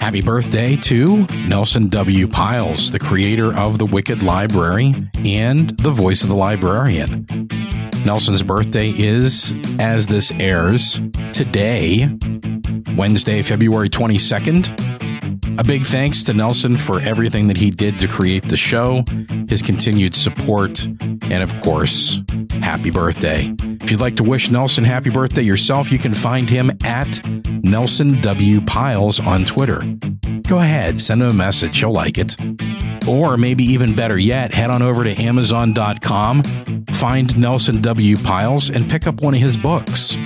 Happy birthday to Nelson W. Pyles, the creator of The Wicked Library and the voice of the librarian. Nelson's birthday is, as this airs, today, Wednesday, February 22nd. A big thanks to Nelson for everything that he did to create the show, his continued support, and of course, happy birthday. If you'd like to wish Nelson happy birthday yourself, you can find him at Nelson W. Pyles on Twitter. Go ahead, send him a message, he'll like it. Or maybe even better yet, head on over to Amazon.com, find Nelson W. Pyles, and pick up one of his books.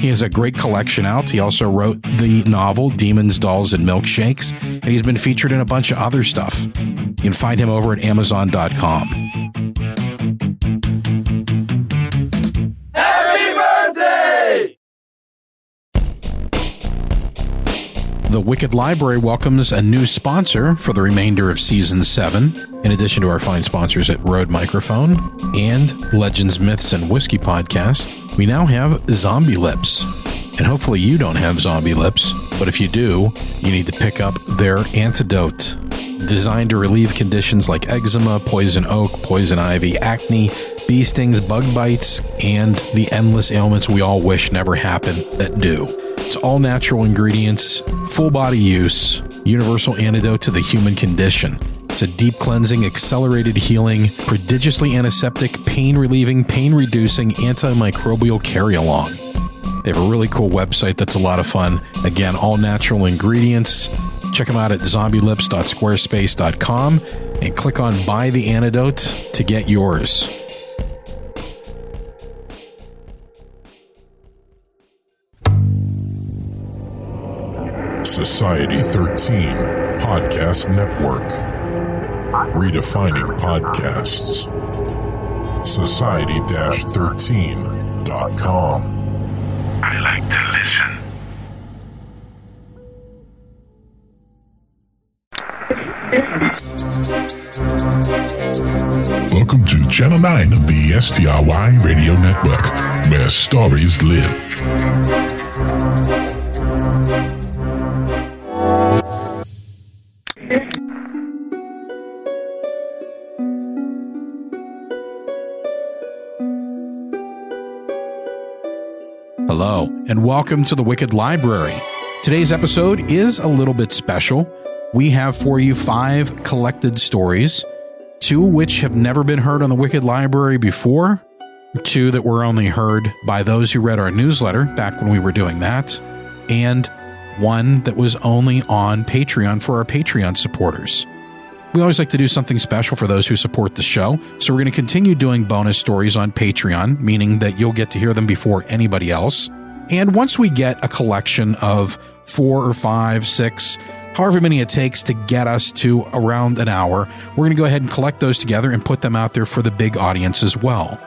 He has a great collection out. He also wrote the novel Demons, Dolls, and Milkshakes, and he's been featured in a bunch of other stuff. You can find him over at Amazon.com. The Wicked Library welcomes a new sponsor for the remainder of season seven. In addition to our fine sponsors at Rode Microphone and Legends, Myths, and Whiskey podcast, we now have Zombie Lips. And hopefully you don't have zombie lips, but if you do, you need to pick up their antidote. Designed to relieve conditions like eczema, poison oak, poison ivy, acne, bee stings, bug bites, and the endless ailments we all wish never happen that do. It's all natural ingredients, full body use, universal antidote to the human condition. It's a deep cleansing, accelerated healing, prodigiously antiseptic, pain relieving, pain reducing, antimicrobial carry along. They have a really cool website that's a lot of fun. Again, all natural ingredients. Check them out at zombielips.squarespace.com and click on Buy the Antidote to get yours. Society 13 Podcast Network. Redefining podcasts. Society 13.com. I like to listen. Welcome to Channel 9 of the STRY Radio Network, where stories live. And welcome to the Wicked Library. Today's episode is a little bit special. We have for you five collected stories, two which have never been heard on the Wicked Library before, two that were only heard by those who read our newsletter back when we were doing that, and one that was only on Patreon for our Patreon supporters. We always like to do something special for those who support the show, so we're going to continue doing bonus stories on Patreon, meaning that you'll get to hear them before anybody else. And once we get a collection of four or five, six, however many it takes to get us to around an hour, we're going to go ahead and collect those together and put them out there for the big audience as well.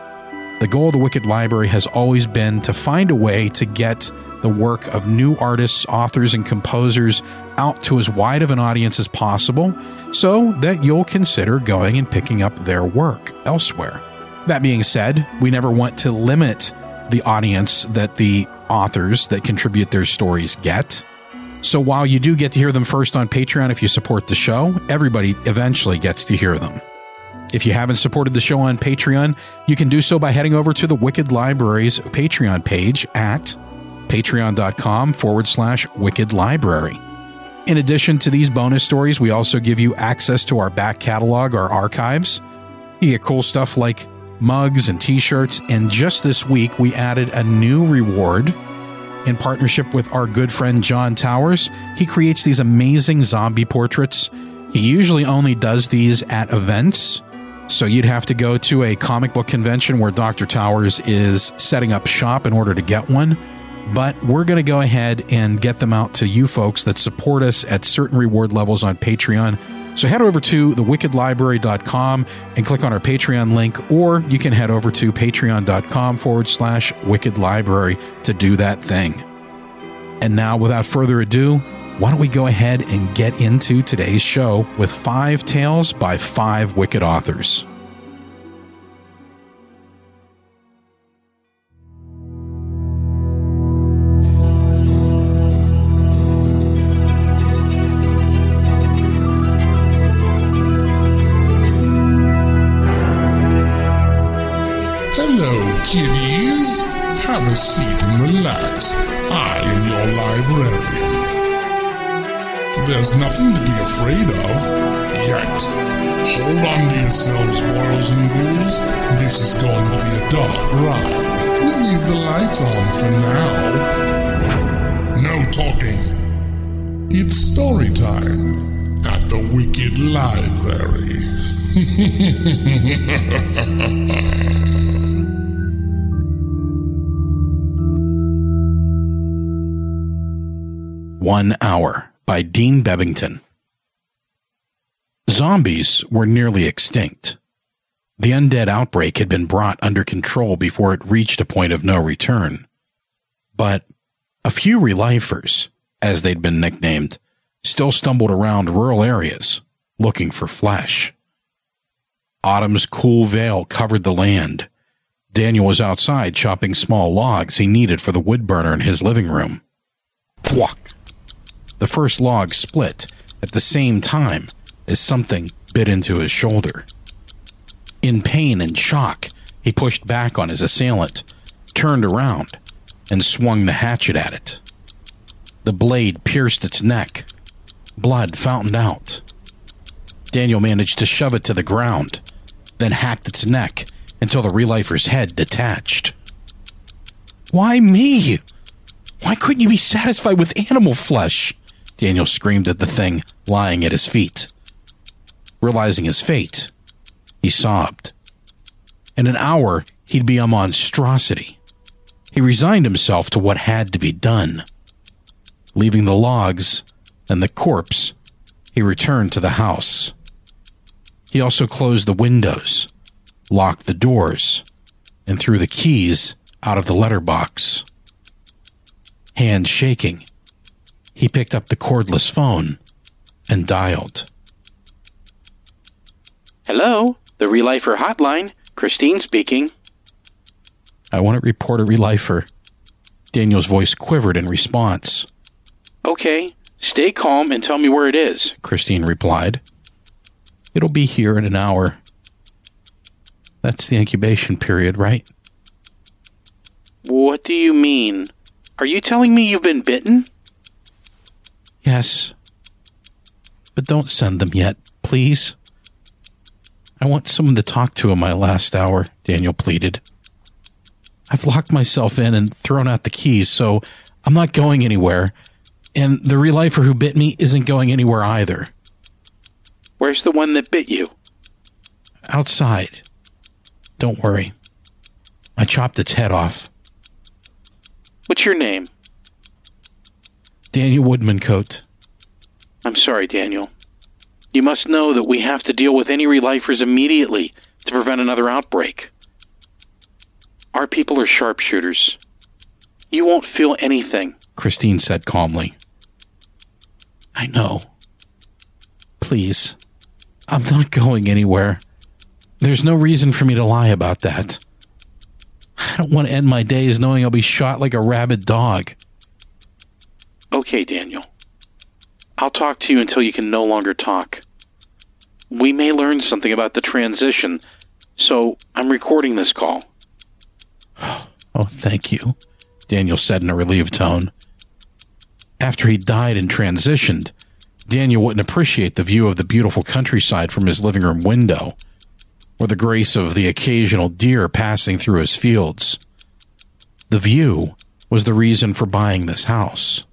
The goal of the Wicked Library has always been to find a way to get the work of new artists, authors, and composers out to as wide of an audience as possible so that you'll consider going and picking up their work elsewhere. That being said, we never want to limit the audience that the authors that contribute their stories get. So while you do get to hear them first on Patreon if you support the show, everybody eventually gets to hear them. If you haven't supported the show on Patreon, you can do so by heading over to the Wicked Library's Patreon page at patreon.com forward slash wicked library. In addition to these bonus stories, we also give you access to our back catalog, our archives. You get cool stuff like mugs and t shirts. And just this week, we added a new reward in partnership with our good friend John Towers. He creates these amazing zombie portraits. He usually only does these at events. So you'd have to go to a comic book convention where Dr. Towers is setting up shop in order to get one. But we're going to go ahead and get them out to you folks that support us at certain reward levels on Patreon. So head over to thewickedlibrary.com and click on our Patreon link, or you can head over to patreon.com forward slash wicked library to do that thing. And now, without further ado, why don't we go ahead and get into today's show with five tales by five wicked authors. A seat and relax. I am your librarian. There's nothing to be afraid of. Yet. Hold on to yourselves, mortals and ghouls. This is going to be a dark ride. We'll leave the lights on for now. No talking. It's story time at the Wicked Library. One Hour by Dene Bebbington. Zombies were nearly extinct. The undead outbreak had been brought under control before it reached a point of no return. But a few relifers, as they'd been nicknamed, still stumbled around rural areas looking for flesh. Autumn's cool veil covered the land. Daniel was outside chopping small logs he needed for the wood burner in his living room. Thwack! The first log split at the same time as something bit into his shoulder. In pain and shock, he pushed back on his assailant, turned around, and swung the hatchet at it. The blade pierced its neck. Blood fountained out. Daniel managed to shove it to the ground, then hacked its neck until the relifer's head detached. Why me? Why couldn't you be satisfied with animal flesh? Daniel screamed at the thing lying at his feet. Realizing his fate, he sobbed. In an hour, he'd be a monstrosity. He resigned himself to what had to be done. Leaving the logs and the corpse, he returned to the house. He also closed the windows, locked the doors, and threw the keys out of the letterbox. Hands shaking, he picked up the cordless phone and dialed. Hello, the Relifer hotline. Christine speaking. I want to report a relifer. Daniel's voice quivered in response. Okay, stay calm and tell me where it is. Christine replied. It'll be here in an hour. That's the incubation period, right? What do you mean? Are you telling me you've been bitten? Yes. But don't send them yet, please. I want someone to talk to in my last hour, Daniel pleaded. I've locked myself in and thrown out the keys, so I'm not going anywhere. And the relifer who bit me isn't going anywhere either. Where's the one that bit you? Outside. Don't worry. I chopped its head off. What's your name? Daniel Woodmancoat. I'm sorry, Daniel. You must know that we have to deal with any relifers immediately to prevent another outbreak. Our people are sharpshooters. You won't feel anything. Christine said calmly. I know. Please. I'm not going anywhere. There's no reason for me to lie about that. I don't want to end my days knowing I'll be shot like a rabid dog. Okay, Daniel. I'll talk to you until you can no longer talk. We may learn something about the transition, so I'm recording this call. Oh, thank you, Daniel said in a relieved tone. After he died and transitioned, Daniel wouldn't appreciate the view of the beautiful countryside from his living room window, or the grace of the occasional deer passing through his fields. The view was the reason for buying this house.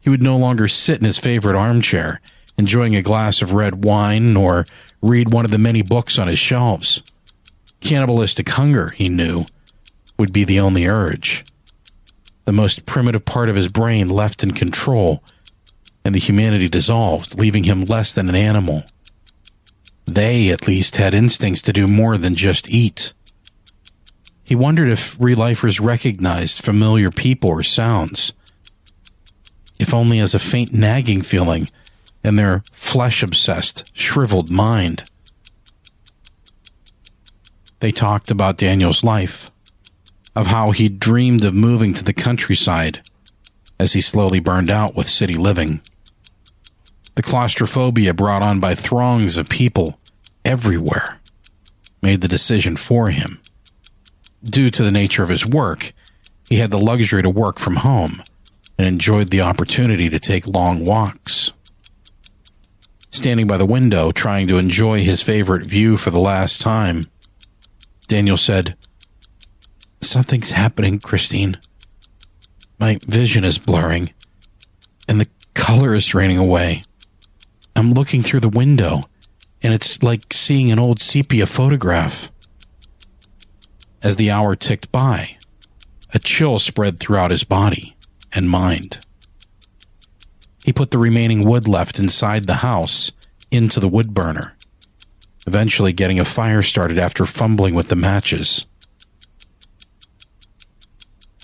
He would no longer sit in his favorite armchair, enjoying a glass of red wine, nor read one of the many books on his shelves. Cannibalistic hunger, he knew, would be the only urge. The most primitive part of his brain left in control, and the humanity dissolved, leaving him less than an animal. They, at least, had instincts to do more than just eat. He wondered if relifers recognized familiar people or sounds, if only as a faint nagging feeling in their flesh obsessed, shriveled mind. They talked about Daniel's life, of how he dreamed of moving to the countryside as he slowly burned out with city living. The claustrophobia brought on by throngs of people everywhere made the decision for him. Due to the nature of his work, He had the luxury to work from home and enjoyed the opportunity to take long walks. Standing by the window, trying to enjoy his favorite view for the last time, Daniel said, Something's happening, Christine. My vision is blurring, and the color is draining away. I'm looking through the window, and it's like seeing an old sepia photograph. As the hour ticked by, a chill spread throughout his body and mind. He put the remaining wood left inside the house into the wood burner, eventually getting a fire started after fumbling with the matches.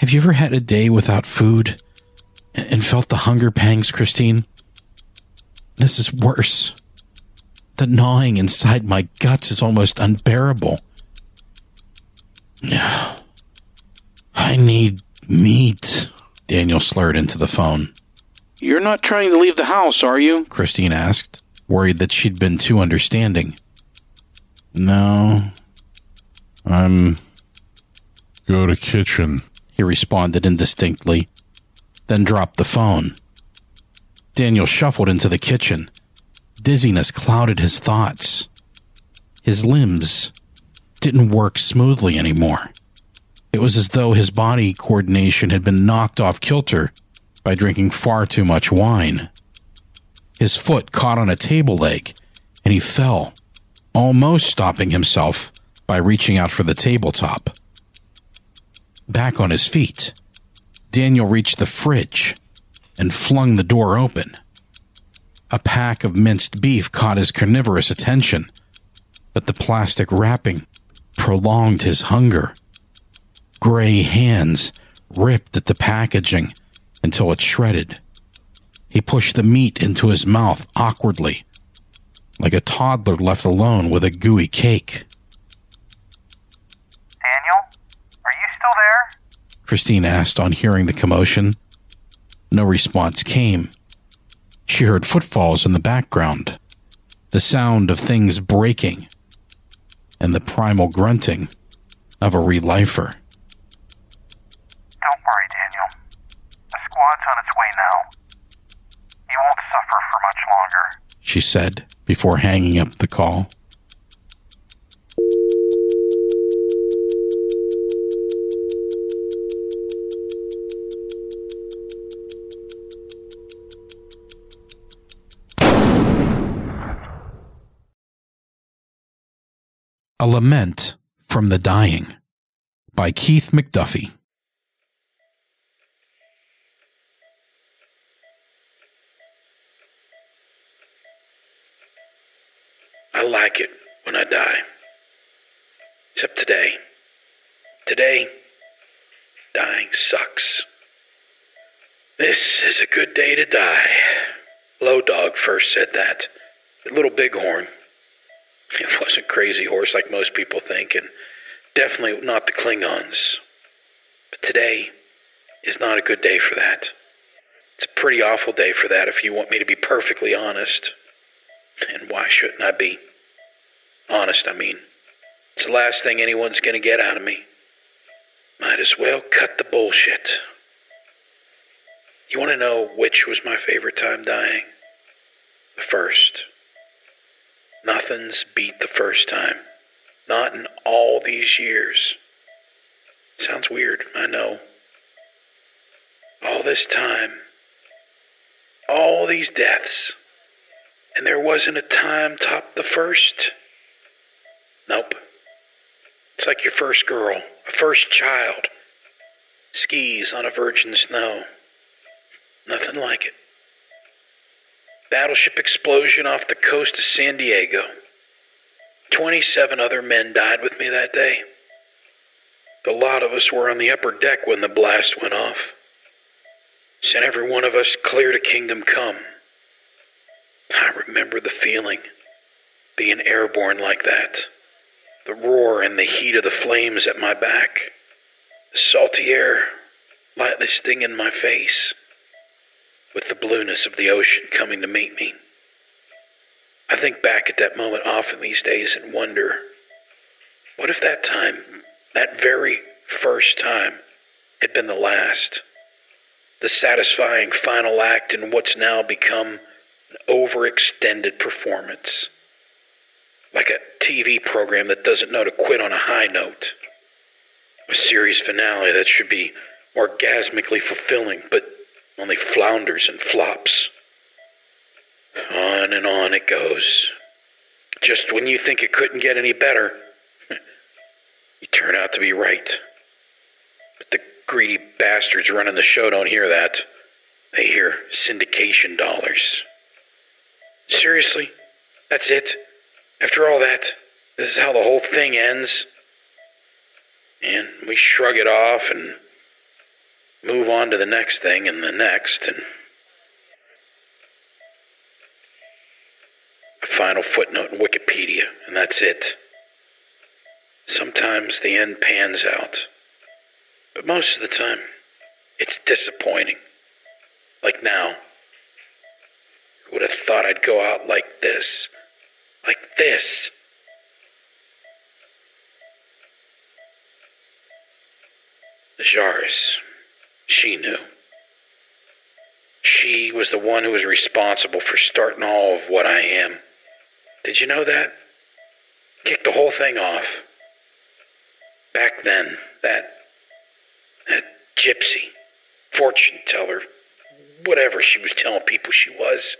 Have you ever had a day without food and felt the hunger pangs, Christine? This is worse. The gnawing inside my guts is almost unbearable. I need meat, Daniel slurred into the phone. You're not trying to leave the house, are you? Christine asked, worried that she'd been too understanding. No. I'm. Go to kitchen, he responded indistinctly, then dropped the phone. Daniel shuffled into the kitchen. Dizziness clouded his thoughts. His limbs didn't work smoothly anymore. It was as though his body coordination had been knocked off kilter by drinking far too much wine. His foot caught on a table leg and he fell, almost stopping himself by reaching out for the tabletop. Back on his feet, Daniel reached the fridge and flung the door open. A pack of minced beef caught his carnivorous attention, but the plastic wrapping prolonged his hunger. Gray hands ripped at the packaging until it shredded. He pushed the meat into his mouth awkwardly, like a toddler left alone with a gooey cake. Daniel, are you still there? Christine asked on hearing the commotion. No response came. She heard footfalls in the background, the sound of things breaking, and the primal grunting of a relifer. Worry, Daniel. The squad's on its way now. You won't suffer for much longer. She said before hanging up the call. A Lament from the Dying by Keith McDuffee. I like it when I die. Except today. Today, dying sucks. This is a good day to die. Low Dog first said that. Little Bighorn. It wasn't Crazy Horse like most people think, and definitely not the Klingons. But today is not a good day for that. It's a pretty awful day for that, if you want me to be perfectly honest. And why shouldn't I be? Honest, I mean. It's the last thing anyone's going to get out of me. Might as well cut the bullshit. You want to know which was my favorite time dying? The first. Nothing's beat the first time. Not in all these years. Sounds weird, I know. All this time. All these deaths. And there wasn't a time top the first? Nope. It's like your first girl, a first child. Skis on a virgin snow. Nothing like it. Battleship explosion off the coast of San Diego. 27 other men died with me that day. The lot of us were on the upper deck when the blast went off. Sent every one of us clear to Kingdom Come. I remember the feeling, being airborne like that. The roar and the heat of the flames at my back. The salty air lightly stinging my face with the blueness of the ocean coming to meet me. I think back at that moment often these days and wonder what if that time, that very first time, had been the last. The satisfying final act in what's now become an overextended performance. Like a TV program that doesn't know to quit on a high note. A series finale that should be orgasmically fulfilling, but only flounders and flops. On and on it goes. Just when you think it couldn't get any better, you turn out to be right. But the greedy bastards running the show don't hear that. They hear syndication dollars. Seriously? That's it? After all that, this is how the whole thing ends? And we shrug it off and move on to the next thing and the next and a final footnote in Wikipedia, and that's it. Sometimes the end pans out, but most of the time, it's disappointing. Like now. Who would have thought I'd go out like this? Like this? The Jaris. She knew. She was the one who was responsible for starting all of what I am. Did you know that? Kicked the whole thing off. Back then, that. that gypsy, fortune teller, whatever she was telling people she was,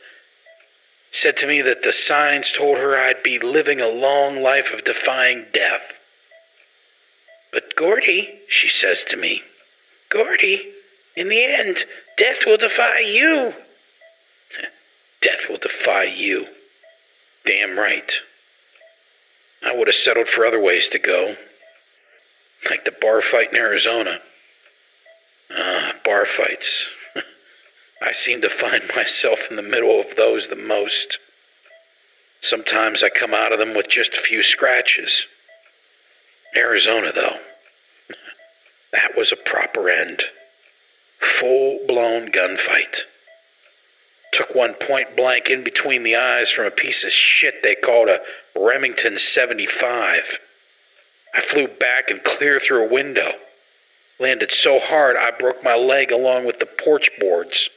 said to me that the signs told her I'd be living a long life of defying death. But Gordy, she says to me, Gordy, in the end, death will defy you. death will defy you. Damn right. I would have settled for other ways to go. Like the bar fight in Arizona. Ah, bar fights. I seem to find myself in the middle of those the most. Sometimes I come out of them with just a few scratches. Arizona, though, that was a proper end. Full blown gunfight. Took one point blank in between the eyes from a piece of shit they called a Remington 75. I flew back and clear through a window. Landed so hard I broke my leg along with the porch boards.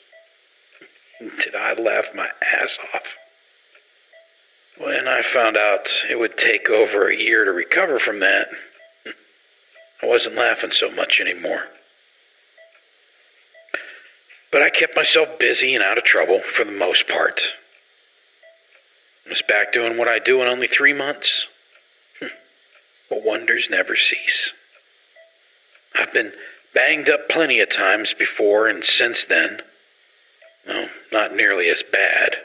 Did I laugh my ass off? When I found out it would take over a year to recover from that, I wasn't laughing so much anymore. But I kept myself busy and out of trouble for the most part. I was back doing what I do in only three months. Hmm. but wonders never cease. I've been banged up plenty of times before and since then. No, not nearly as bad.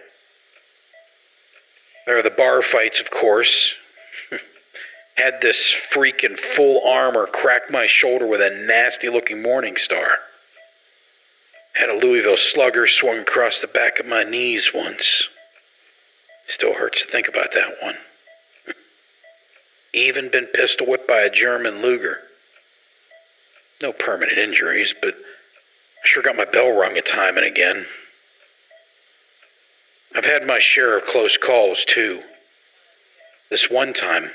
There are the bar fights, of course. Had this freak in full armor crack my shoulder with a nasty looking morning star. Had a Louisville slugger swung across the back of my knees once. Still hurts to think about that one. Even been pistol whipped by a German Luger. No permanent injuries, but I sure got my bell rung a time and again. I've had my share of close calls, too. This one time,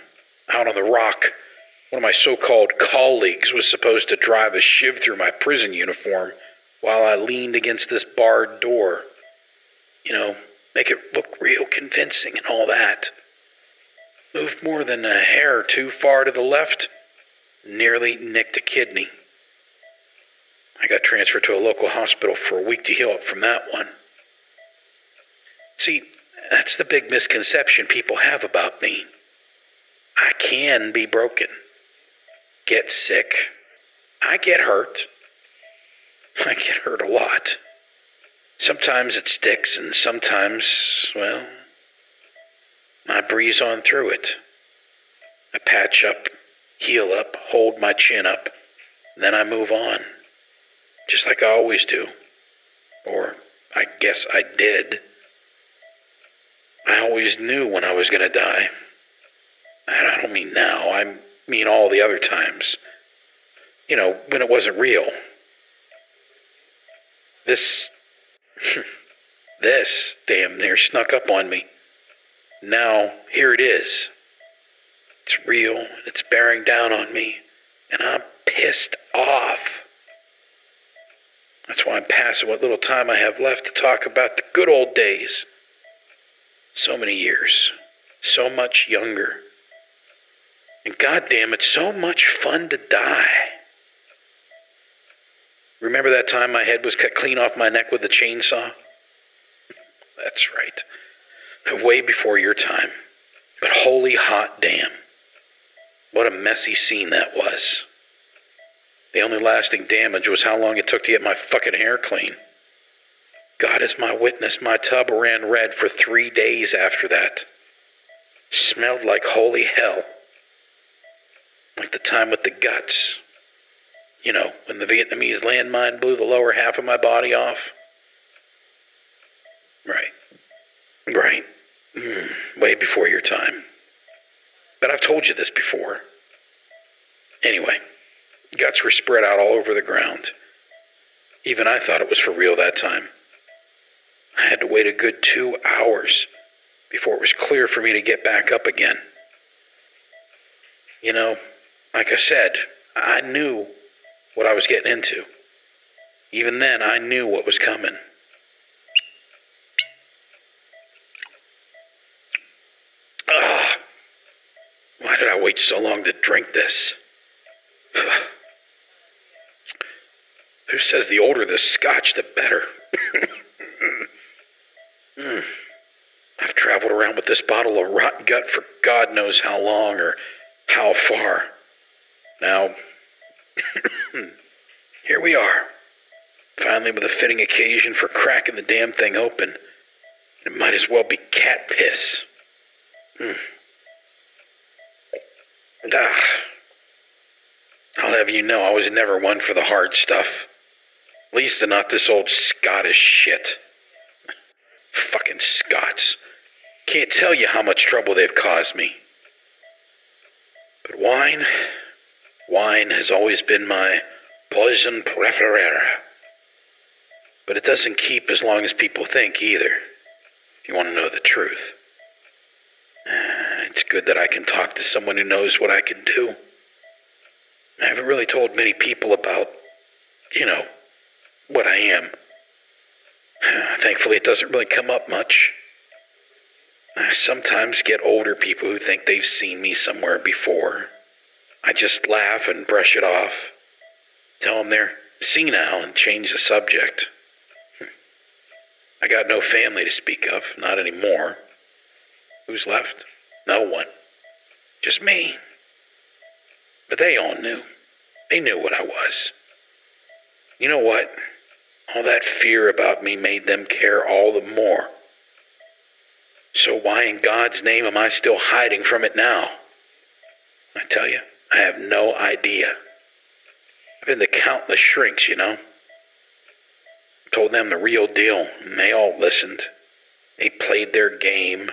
out on the rock, one of my so called colleagues was supposed to drive a shiv through my prison uniform while I leaned against this barred door. You know, make it look real convincing and all that. Moved more than a hair too far to the left, nearly nicked a kidney. I got transferred to a local hospital for a week to heal up from that one. See, that's the big misconception people have about me. I can be broken, get sick, I get hurt. I get hurt a lot. Sometimes it sticks, and sometimes, well, I breeze on through it. I patch up, heal up, hold my chin up, then I move on. Just like I always do. Or I guess I did. I always knew when I was going to die. I don't mean now, I mean all the other times. You know, when it wasn't real. This. this damn near snuck up on me. Now, here it is. It's real, and it's bearing down on me, and I'm pissed off. That's why I'm passing what little time I have left to talk about the good old days. So many years, so much younger. And goddamn, it's so much fun to die. Remember that time my head was cut clean off my neck with a chainsaw? That's right. Way before your time. But holy hot damn. What a messy scene that was. The only lasting damage was how long it took to get my fucking hair clean. God is my witness, my tub ran red for three days after that. Smelled like holy hell. Like the time with the guts. You know, when the Vietnamese landmine blew the lower half of my body off. Right. Right. Mm, way before your time. But I've told you this before. Anyway, guts were spread out all over the ground. Even I thought it was for real that time. I had to wait a good two hours before it was clear for me to get back up again. You know, like I said, I knew what I was getting into. Even then, I knew what was coming. Ugh. Why did I wait so long to drink this? Who says the older the scotch, the better? mm. I've traveled around with this bottle of rot gut for God knows how long or how far. Now, here we are, finally with a fitting occasion for cracking the damn thing open. It might as well be cat piss. Mm. Ah. I'll have you know I was never one for the hard stuff. At Least not this old Scottish shit. Fucking Scots. Can't tell you how much trouble they've caused me. But wine, wine has always been my poison preferere. But it doesn't keep as long as people think either, if you want to know the truth. It's good that I can talk to someone who knows what I can do. I haven't really told many people about, you know, what I am. Thankfully, it doesn't really come up much. I sometimes get older people who think they've seen me somewhere before. I just laugh and brush it off. Tell them they're senile and change the subject. I got no family to speak of, not anymore. Who's left? No one. Just me. But they all knew. They knew what I was. You know what? All that fear about me made them care all the more. So why in God's name am I still hiding from it now? I tell you, I have no idea. I've been to countless shrinks, you know. Told them the real deal, and they all listened. They played their game,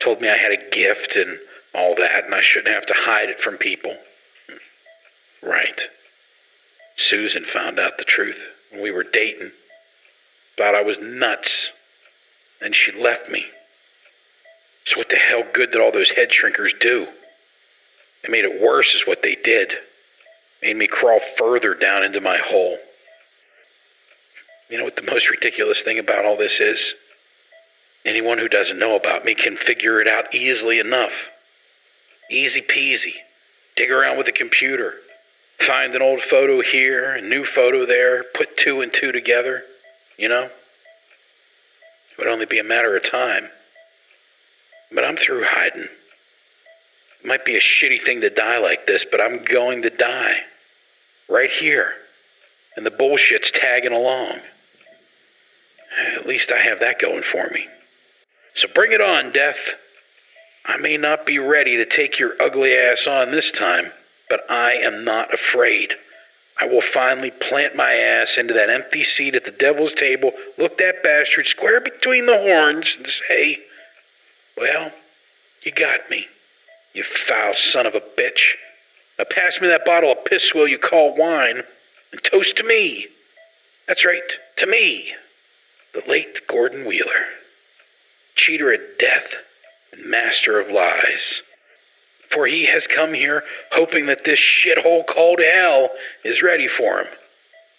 told me I had a gift and all that, and I shouldn't have to hide it from people. Right. Susan found out the truth we were dating. Thought I was nuts. Then she left me. So, what the hell good did all those head shrinkers do? They made it worse, is what they did. Made me crawl further down into my hole. You know what the most ridiculous thing about all this is? Anyone who doesn't know about me can figure it out easily enough. Easy peasy. Dig around with a computer. Find an old photo here, a new photo there, put two and two together, you know? It would only be a matter of time. But I'm through hiding. It might be a shitty thing to die like this, but I'm going to die. Right here. And the bullshit's tagging along. At least I have that going for me. So bring it on, Death. I may not be ready to take your ugly ass on this time but I am not afraid. I will finally plant my ass into that empty seat at the devil's table, look that bastard square between the horns, and say, Well, you got me, you foul son of a bitch. Now pass me that bottle of piss will you call wine, and toast to me. That's right, to me, the late Gordon Wheeler, cheater at death and master of lies for he has come here hoping that this shithole called hell is ready for him.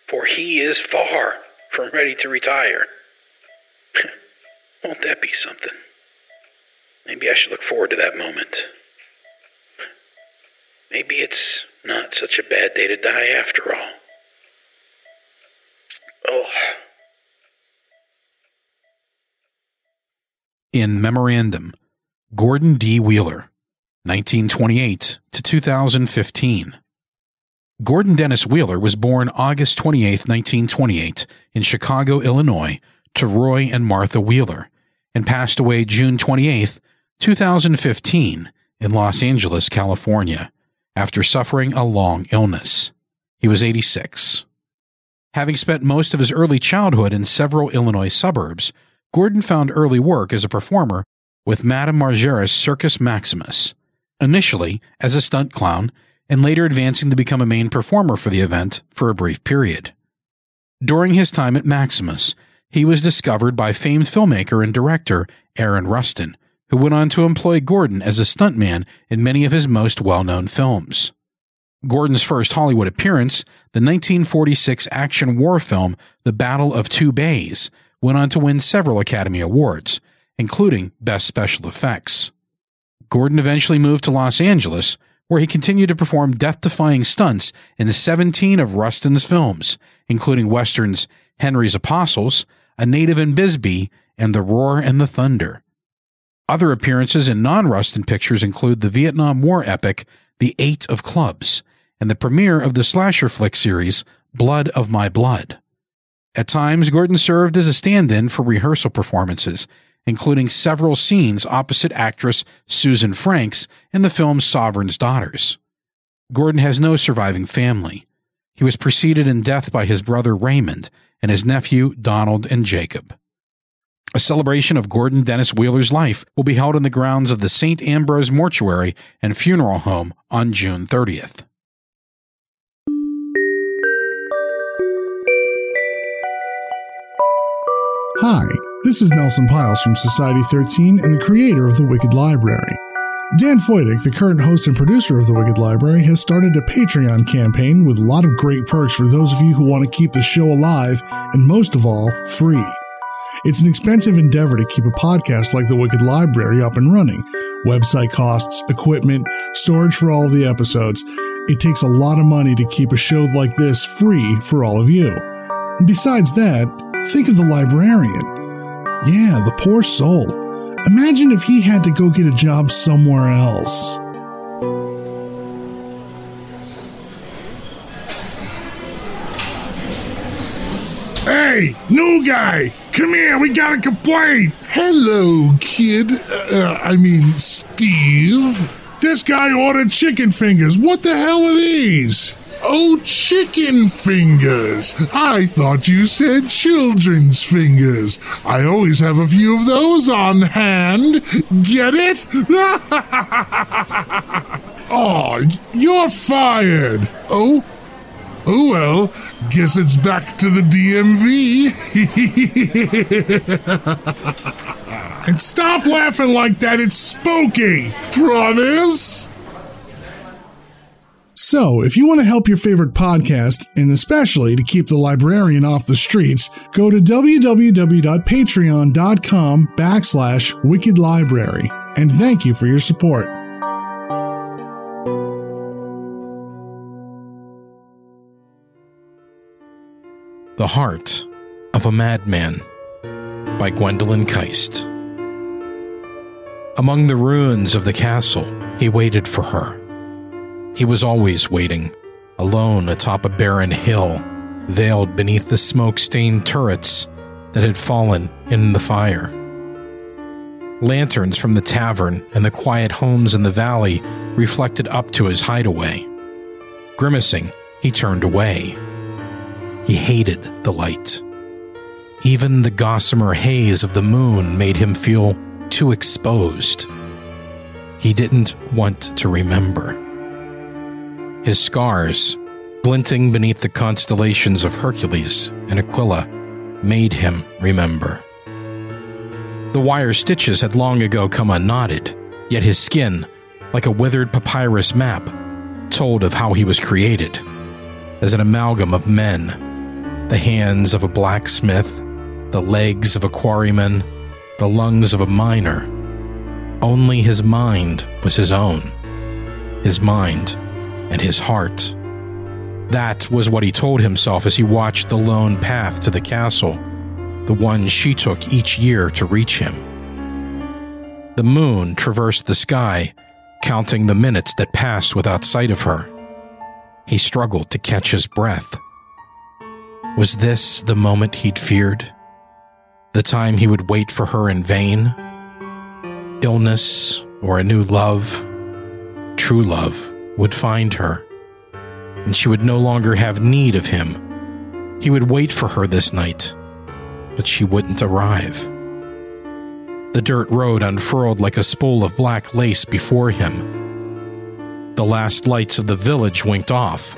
for he is far from ready to retire. Won't that be something? Maybe I should look forward to that moment. Maybe it's not such a bad day to die after all. Oh. In Memorandum, Gordon D. Wheeler, 1928 to 2015. Gordon Dennis Wheeler was born August 28, 1928, in Chicago, Illinois, to Roy and Martha Wheeler, and passed away June 28, 2015, in Los Angeles, California, after suffering a long illness. He was 86. Having spent most of his early childhood in several Illinois suburbs, Gordon found early work as a performer with Madame Margera's Circus Maximus, initially as a stunt clown and later advancing to become a main performer for the event for a brief period. During his time at Maximus, he was discovered by famed filmmaker and director Aaron Rustin, who went on to employ Gordon as a stuntman in many of his most well known films. Gordon's first Hollywood appearance, the 1946 action war film The Battle of Two Bays, went on to win several Academy Awards, including Best Special Effects. Gordon eventually moved to Los Angeles, where he continued to perform death defying stunts in 17 of Rustin's films, including westerns Henry's Apostles, A Native in Bisbee, and The Roar and the Thunder. Other appearances in non Rustin pictures include the Vietnam War epic The Eight of Clubs and the premiere of the slasher flick series Blood of My Blood. At times, Gordon served as a stand in for rehearsal performances, including several scenes opposite actress Susan Franks in the film Sovereign's Daughters. Gordon has no surviving family. He was preceded in death by his brother Raymond and his nephew Donald and Jacob. A celebration of Gordon Dennis Wheeler's life will be held in the grounds of the St. Ambrose Mortuary and Funeral Home on June 30th. Hi, this is Nelson Pyles from Society 13 and the creator of The Wicked Library. Dan Foytik, the current host and producer of The Wicked Library, has started a Patreon campaign with a lot of great perks for those of you who want to keep the show alive and most of all, free. It's an expensive endeavor to keep a podcast like The Wicked Library up and running. Website costs, equipment, storage for all of the episodes. It takes a lot of money to keep a show like this free for all of you. Besides that, think of the librarian. Yeah, the poor soul. Imagine if he had to go get a job somewhere else. Hey, new guy, come here. We got a complaint. Hello, kid. Uh, I mean, Steve. This guy ordered chicken fingers. What the hell are these? Oh, chicken fingers. I thought you said children's fingers. I always have a few of those on hand. Get it? oh, you're fired. Oh? Oh well, guess it's back to the DMV. and stop laughing like that, it's spooky. Promise? So, if you want to help your favorite podcast, and especially to keep the librarian off the streets, go to www.patreon.com backslash wicked library. And thank you for your support. The Heart of a Madman by Gwendolyn Kiste. Among the ruins of the castle, he waited for her. He was always waiting, alone atop a barren hill, veiled beneath the smoke stained turrets that had fallen in the fire. Lanterns from the tavern and the quiet homes in the valley reflected up to his hideaway. Grimacing, he turned away. He hated the light. Even the gossamer haze of the moon made him feel too exposed. He didn't want to remember. His scars, glinting beneath the constellations of Hercules and Aquila, made him remember. The wire stitches had long ago come unknotted, yet his skin, like a withered papyrus map, told of how he was created as an amalgam of men The hands of a blacksmith, the legs of a quarryman, the lungs of a miner. Only his mind was his own. His mind and his heart. That was what he told himself as he watched the lone path to the castle, the one she took each year to reach him. The moon traversed the sky, counting the minutes that passed without sight of her. He struggled to catch his breath. Was this the moment he'd feared? The time he would wait for her in vain? Illness or a new love, true love, would find her, and she would no longer have need of him. He would wait for her this night, but she wouldn't arrive. The dirt road unfurled like a spool of black lace before him. The last lights of the village winked off,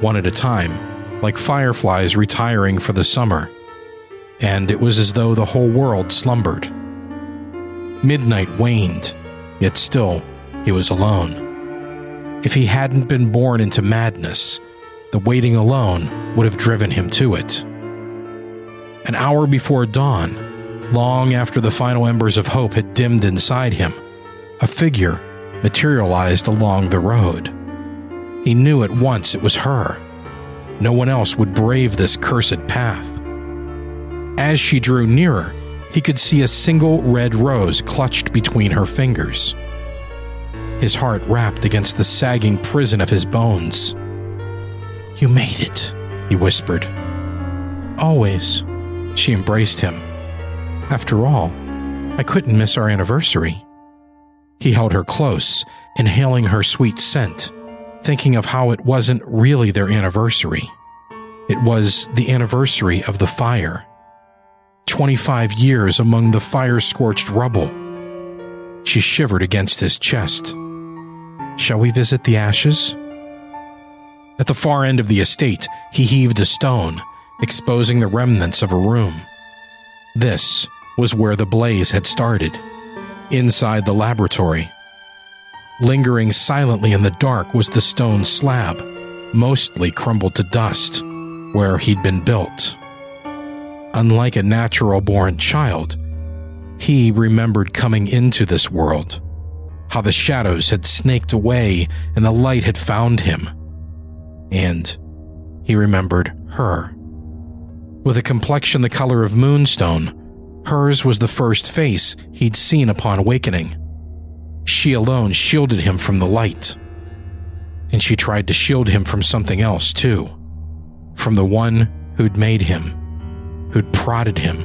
one at a time, like fireflies retiring for the summer, and it was as though the whole world slumbered. Midnight waned, yet still he was alone. If he hadn't been born into madness, the waiting alone would have driven him to it. An hour before dawn, long after the final embers of hope had dimmed inside him, a figure materialized along the road. He knew at once it was her. No one else would brave this cursed path. As she drew nearer, he could see a single red rose clutched between her fingers his heart rapped against the sagging prison of his bones. You made it, he whispered. Always, she embraced him. After all, I couldn't miss our anniversary. He held her close, inhaling her sweet scent, thinking of how it wasn't really their anniversary. It was the anniversary of the fire. 25 years among the fire scorched rubble. She shivered against his chest. Shall we visit the ashes? At the far end of the estate, he heaved a stone, exposing the remnants of a room. This was where the blaze had started, inside the laboratory. Lingering silently in the dark was the stone slab, mostly crumbled to dust, where he'd been built. Unlike a natural born child, he remembered coming into this world how the shadows had snaked away and the light had found him. And he remembered her. With a complexion the color of moonstone, hers was the first face he'd seen upon awakening. She alone shielded him from the light. And she tried to shield him from something else, too. From the one who'd made him, who'd prodded him,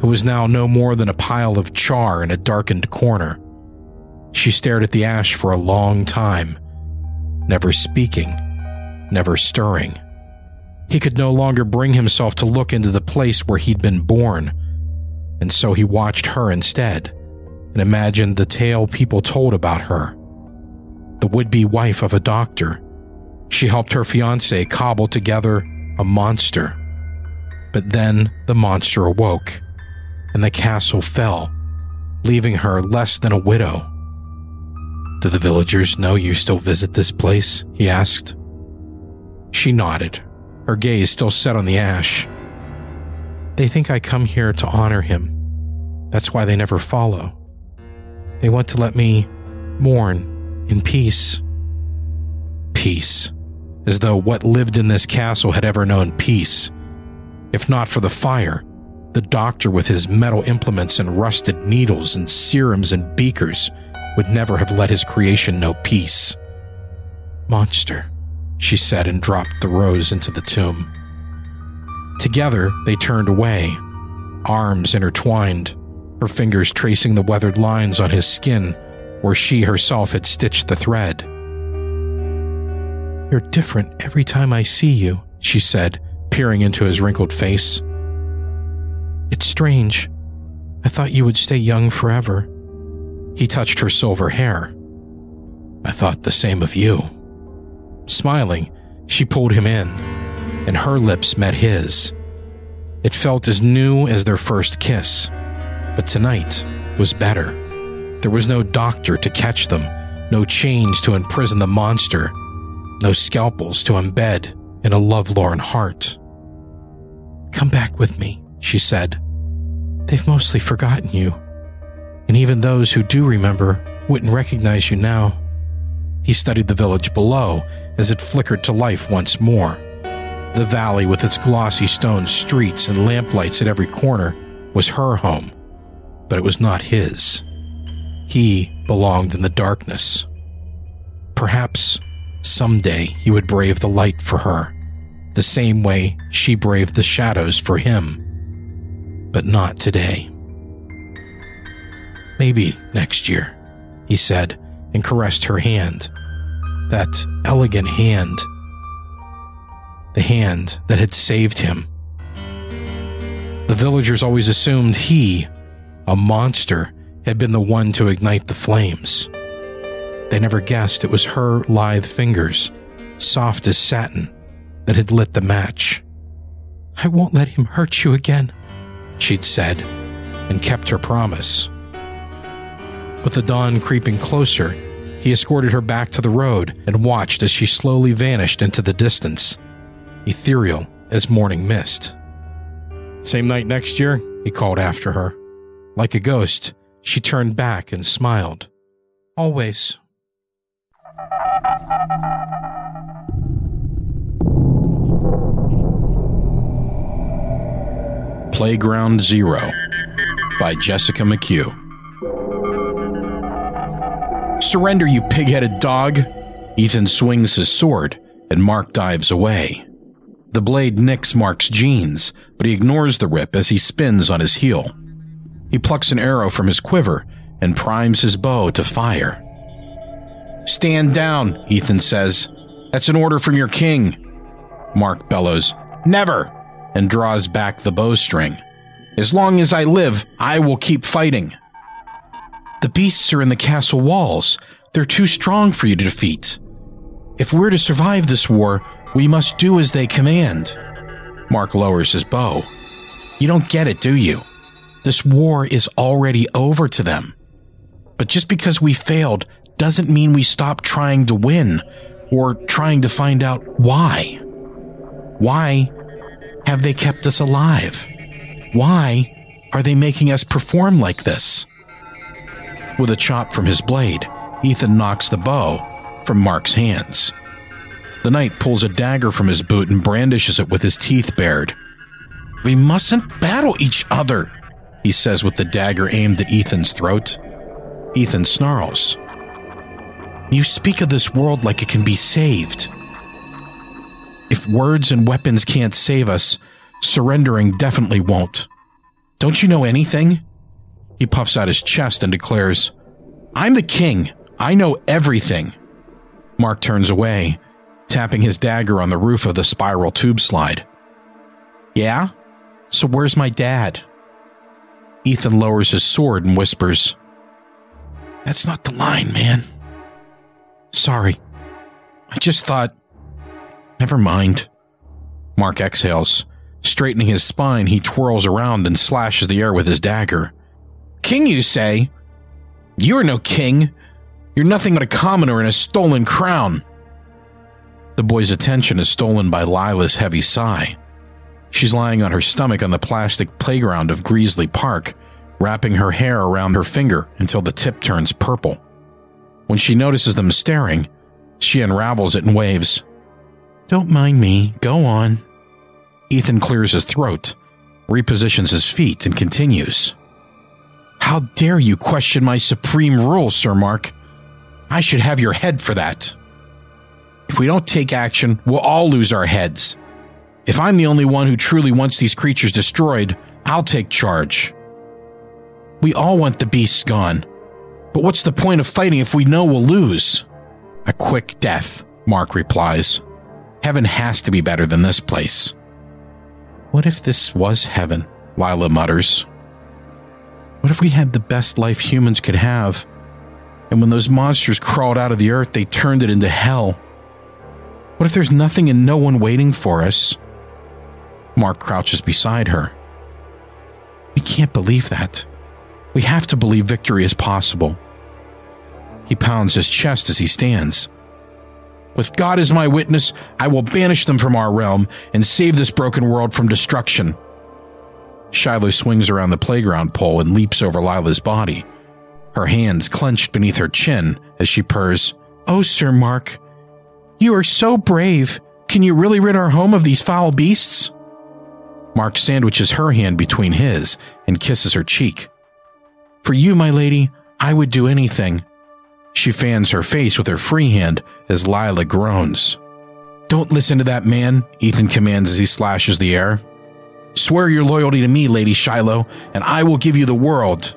who was now no more than a pile of char in a darkened corner she stared at the ash for a long time, never speaking, never stirring. He could no longer bring himself to look into the place where he'd been born, and so he watched her instead and imagined the tale people told about her. The would be wife of a doctor. She helped her fiance cobble together a monster. But then the monster awoke, and the castle fell, leaving her less than a widow. Do the villagers know you still visit this place? he asked. She nodded, her gaze still set on the ash. They think I come here to honor him. That's why they never follow. They want to let me mourn in peace. Peace. As though what lived in this castle had ever known peace. If not for the fire, the doctor with his metal implements and rusted needles and serums and beakers would never have let his creation know peace. Monster, she said and dropped the rose into the tomb. Together, they turned away, arms intertwined, her fingers tracing the weathered lines on his skin where she herself had stitched the thread. You're different every time I see you, she said, peering into his wrinkled face. It's strange. I thought you would stay young forever. He touched her silver hair. I thought the same of you. Smiling, she pulled him in, and her lips met his. It felt as new as their first kiss, but tonight was better. There was no doctor to catch them, no chains to imprison the monster, no scalpels to embed in a lovelorn heart. Come back with me, she said. They've mostly forgotten you, and even those who do remember wouldn't recognize you now. He studied the village below as it flickered to life once more. The valley, with its glossy stone streets and lamplights at every corner, was her home, but it was not his. He belonged in the darkness. Perhaps someday he would brave the light for her, the same way she braved the shadows for him. But not today. Maybe next year, he said and caressed her hand. That elegant hand. The hand that had saved him. The villagers always assumed he, a monster, had been the one to ignite the flames. They never guessed it was her lithe fingers, soft as satin, that had lit the match. I won't let him hurt you again, she'd said, and kept her promise. With the dawn creeping closer, he escorted her back to the road and watched as she slowly vanished into the distance, ethereal as morning mist. Same night next year, he called after her. Like a ghost, she turned back and smiled. Always. Playground Zero by Jessica McHugh. Surrender, you pig headed dog! Ethan swings his sword, and Mark dives away. The blade nicks Mark's jeans, but he ignores the rip as he spins on his heel. He plucks an arrow from his quiver and primes his bow to fire. Stand down, Ethan says. That's an order from your king. Mark bellows, Never! and draws back the bowstring. As long as I live, I will keep fighting. The beasts are in the castle walls. They're too strong for you to defeat. If we're to survive this war, we must do as they command. Mark lowers his bow. You don't get it, do you? This war is already over to them. But just because we failed doesn't mean we stop trying to win or trying to find out why. Why have they kept us alive? Why are they making us perform like this? With a chop from his blade, Ethan knocks the bow from Mark's hands. The knight pulls a dagger from his boot and brandishes it with his teeth bared. We mustn't battle each other, he says with the dagger aimed at Ethan's throat. Ethan snarls. You speak of this world like it can be saved. If words and weapons can't save us, surrendering definitely won't. Don't you know anything? He puffs out his chest and declares, I'm the king. I know everything. Mark turns away, tapping his dagger on the roof of the spiral tube slide. Yeah? So where's my dad? Ethan lowers his sword and whispers, That's not the line, man. Sorry. I just thought. Never mind. Mark exhales. Straightening his spine, he twirls around and slashes the air with his dagger. King, you say? You are no king. You're nothing but a commoner in a stolen crown. The boy's attention is stolen by Lila's heavy sigh. She's lying on her stomach on the plastic playground of Greasley Park, wrapping her hair around her finger until the tip turns purple. When she notices them staring, she unravels it and waves. Don't mind me, go on. Ethan clears his throat, repositions his feet, and continues. How dare you question my supreme rule, Sir Mark? I should have your head for that. If we don't take action, we'll all lose our heads. If I'm the only one who truly wants these creatures destroyed, I'll take charge. We all want the beasts gone. But what's the point of fighting if we know we'll lose? A quick death, Mark replies. Heaven has to be better than this place. What if this was heaven? Lila mutters. What if we had the best life humans could have? And when those monsters crawled out of the earth, they turned it into hell? What if there's nothing and no one waiting for us? Mark crouches beside her. We can't believe that. We have to believe victory is possible. He pounds his chest as he stands. With God as my witness, I will banish them from our realm and save this broken world from destruction. Shiloh swings around the playground pole and leaps over Lila's body, her hands clenched beneath her chin as she purrs, Oh, Sir Mark, you are so brave. Can you really rid our home of these foul beasts? Mark sandwiches her hand between his and kisses her cheek. For you, my lady, I would do anything. She fans her face with her free hand as Lila groans. Don't listen to that man, Ethan commands as he slashes the air. Swear your loyalty to me, Lady Shiloh, and I will give you the world.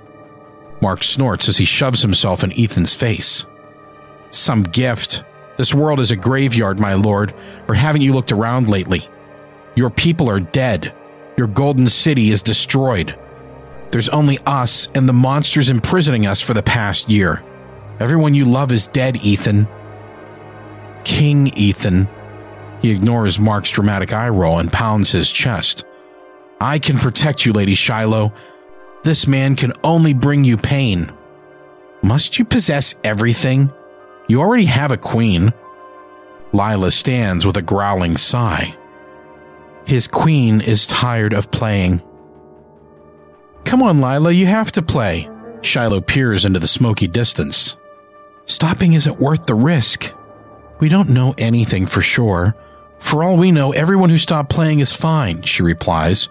Mark snorts as he shoves himself in Ethan's face. Some gift. This world is a graveyard, my lord, or haven't you looked around lately? Your people are dead. Your golden city is destroyed. There's only us and the monsters imprisoning us for the past year. Everyone you love is dead, Ethan. King Ethan. He ignores Mark's dramatic eye roll and pounds his chest. I can protect you, Lady Shiloh. This man can only bring you pain. Must you possess everything? You already have a queen. Lila stands with a growling sigh. His queen is tired of playing. Come on, Lila, you have to play. Shiloh peers into the smoky distance. Stopping isn't worth the risk. We don't know anything for sure. For all we know, everyone who stopped playing is fine, she replies.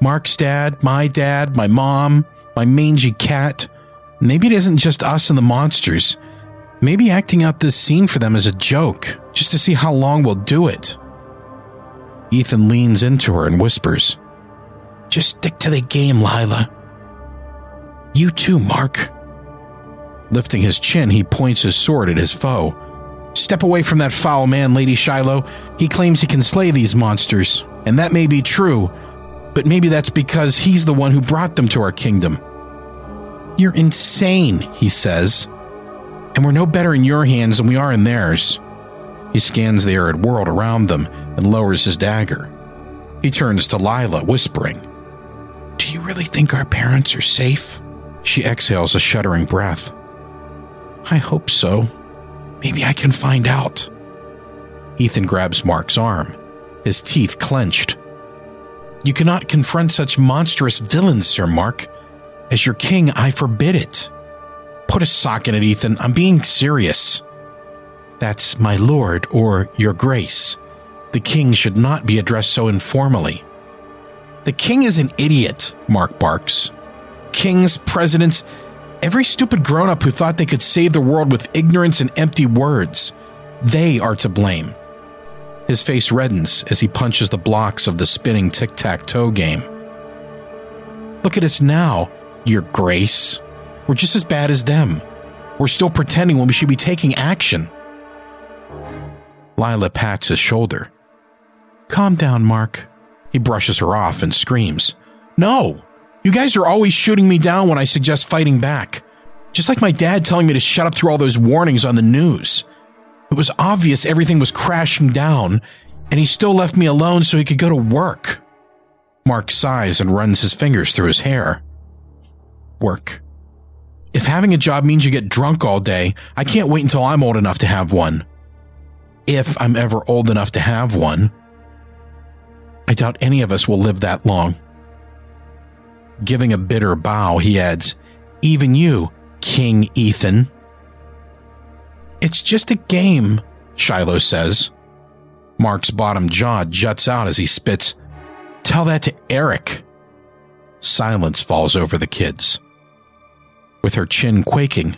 Mark's dad, my dad, my mom, my mangy cat. Maybe it isn't just us and the monsters. Maybe acting out this scene for them is a joke, just to see how long we'll do it. Ethan leans into her and whispers, Just stick to the game, Lila. You too, Mark. Lifting his chin, he points his sword at his foe. Step away from that foul man, Lady Shiloh. He claims he can slay these monsters, and that may be true, but maybe that's because he's the one who brought them to our kingdom. You're insane, he says, and we're no better in your hands than we are in theirs. He scans the arid world around them and lowers his dagger. He turns to Lila, whispering, Do you really think our parents are safe? She exhales a shuddering breath. I hope so. Maybe I can find out. Ethan grabs Mark's arm, his teeth clenched. You cannot confront such monstrous villains, Sir Mark. As your king, I forbid it. Put a sock in it, Ethan. I'm being serious. That's my lord or your grace. The king should not be addressed so informally. The king is an idiot, Mark barks. Kings, presidents, every stupid grown up who thought they could save the world with ignorance and empty words. They are to blame. His face reddens as he punches the blocks of the spinning tic tac toe game. Look at us now, Your Grace. We're just as bad as them. We're still pretending when we should be taking action. Lila pats his shoulder. Calm down, Mark. He brushes her off and screams. No! You guys are always shooting me down when I suggest fighting back. Just like my dad telling me to shut up through all those warnings on the news. It was obvious everything was crashing down, and he still left me alone so he could go to work. Mark sighs and runs his fingers through his hair. Work. If having a job means you get drunk all day, I can't wait until I'm old enough to have one. If I'm ever old enough to have one. I doubt any of us will live that long. Giving a bitter bow, he adds, Even you, King Ethan. It's just a game, Shiloh says. Mark's bottom jaw juts out as he spits, Tell that to Eric. Silence falls over the kids. With her chin quaking,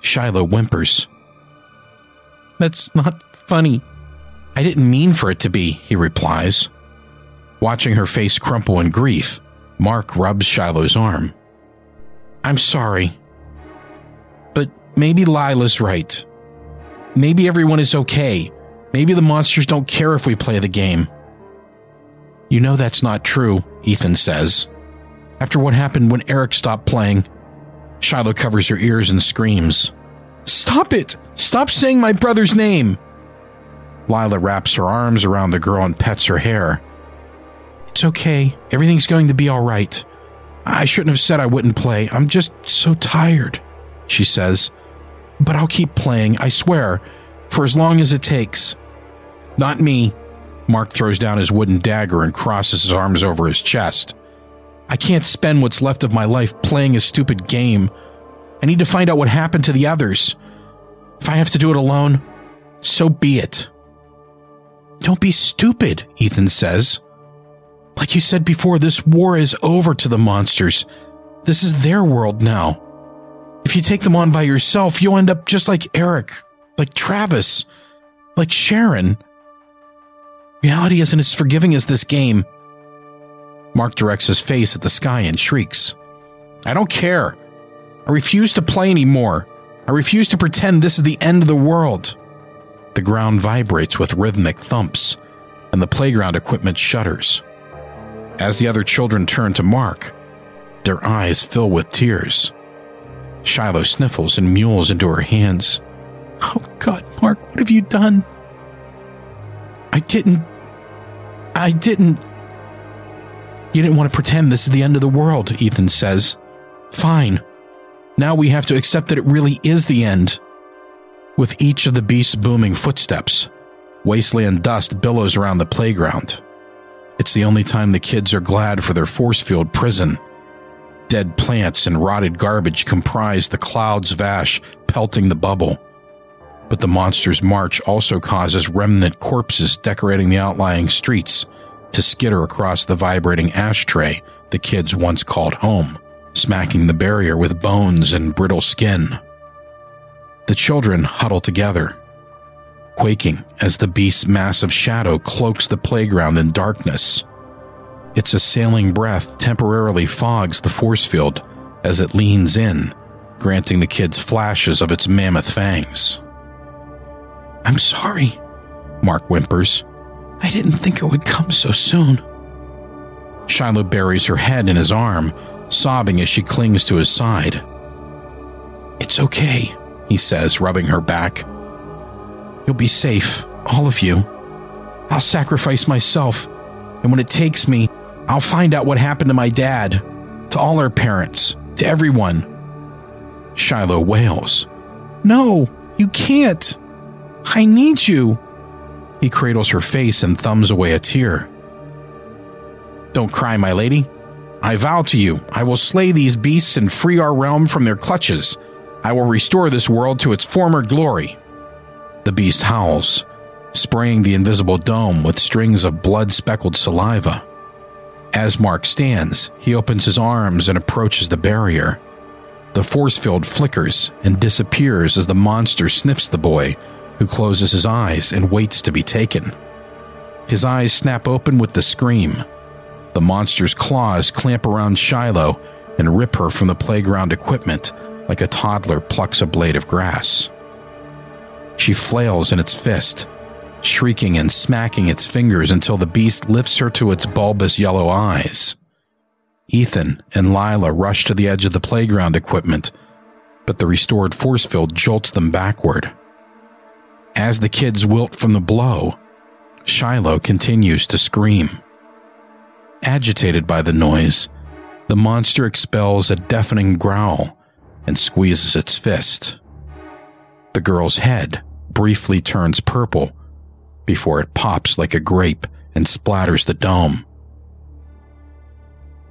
Shiloh whimpers. That's not funny. I didn't mean for it to be, he replies. Watching her face crumple in grief, Mark rubs Shiloh's arm. I'm sorry. But maybe Lila's right. Maybe everyone is okay. Maybe the monsters don't care if we play the game. You know that's not true, Ethan says. After what happened when Eric stopped playing, Shiloh covers her ears and screams, Stop it! Stop saying my brother's name! Lila wraps her arms around the girl and pets her hair. It's okay. Everything's going to be all right. I shouldn't have said I wouldn't play. I'm just so tired, she says. But I'll keep playing, I swear. for as long as it takes. Not me. Mark throws down his wooden dagger and crosses his arms over his chest. I can't spend what's left of my life playing a stupid game. I need to find out what happened to the others. If I have to do it alone, so be it. Don't be stupid, Ethan says. Like you said before, this war is over to the monsters. This is their world now. If you take them on by yourself, you'll end up just like Eric, like Travis, like Sharon. Reality isn't as forgiving as this game. Mark directs his face at the sky and shrieks. I don't care. I refuse to play anymore. I refuse to pretend this is the end of the world. The ground vibrates with rhythmic thumps, and the playground equipment shudders. As the other children turn to Mark, their eyes fill with tears. Shiloh sniffles and mewls into her hands. Oh God, Mark, what have you done? I didn't. I didn't. You didn't want to pretend this is the end of the world, Ethan says. Fine. Now we have to accept that it really is the end. With each of the beast's booming footsteps, wasteland dust billows around the playground. It's the only time the kids are glad for their force field prison. Dead plants and rotted garbage comprise the clouds of ash pelting the bubble. But the monster's march also causes remnant corpses decorating the outlying streets to skitter across the vibrating ashtray the kids once called home, smacking the barrier with bones and brittle skin. The children huddle together, quaking as the beast's massive shadow cloaks the playground in darkness. Its assailing breath temporarily fogs the force field as it leans in, granting the kids flashes of its mammoth fangs. I'm sorry, Mark whimpers. I didn't think it would come so soon. Shiloh buries her head in his arm, sobbing as she clings to his side. It's okay, he says, rubbing her back. You'll be safe, all of you. I'll sacrifice myself, and when it takes me, I'll find out what happened to my dad, to all our parents, to everyone. Shiloh wails. No, you can't. I need you. He cradles her face and thumbs away a tear. Don't cry, my lady. I vow to you, I will slay these beasts and free our realm from their clutches. I will restore this world to its former glory. The beast howls, spraying the invisible dome with strings of blood speckled saliva. As Mark stands, he opens his arms and approaches the barrier. The force field flickers and disappears as the monster sniffs the boy, who closes his eyes and waits to be taken. His eyes snap open with the scream. The monster's claws clamp around Shiloh and rip her from the playground equipment like a toddler plucks a blade of grass. She flails in its fist, shrieking and smacking its fingers until the beast lifts her to its bulbous yellow eyes. Ethan and Lila rush to the edge of the playground equipment, but the restored force field jolts them backward. As the kids wilt from the blow, Shiloh continues to scream. Agitated by the noise, the monster expels a deafening growl and squeezes its fist. The girl's head briefly turns purple before it pops like a grape and splatters the dome.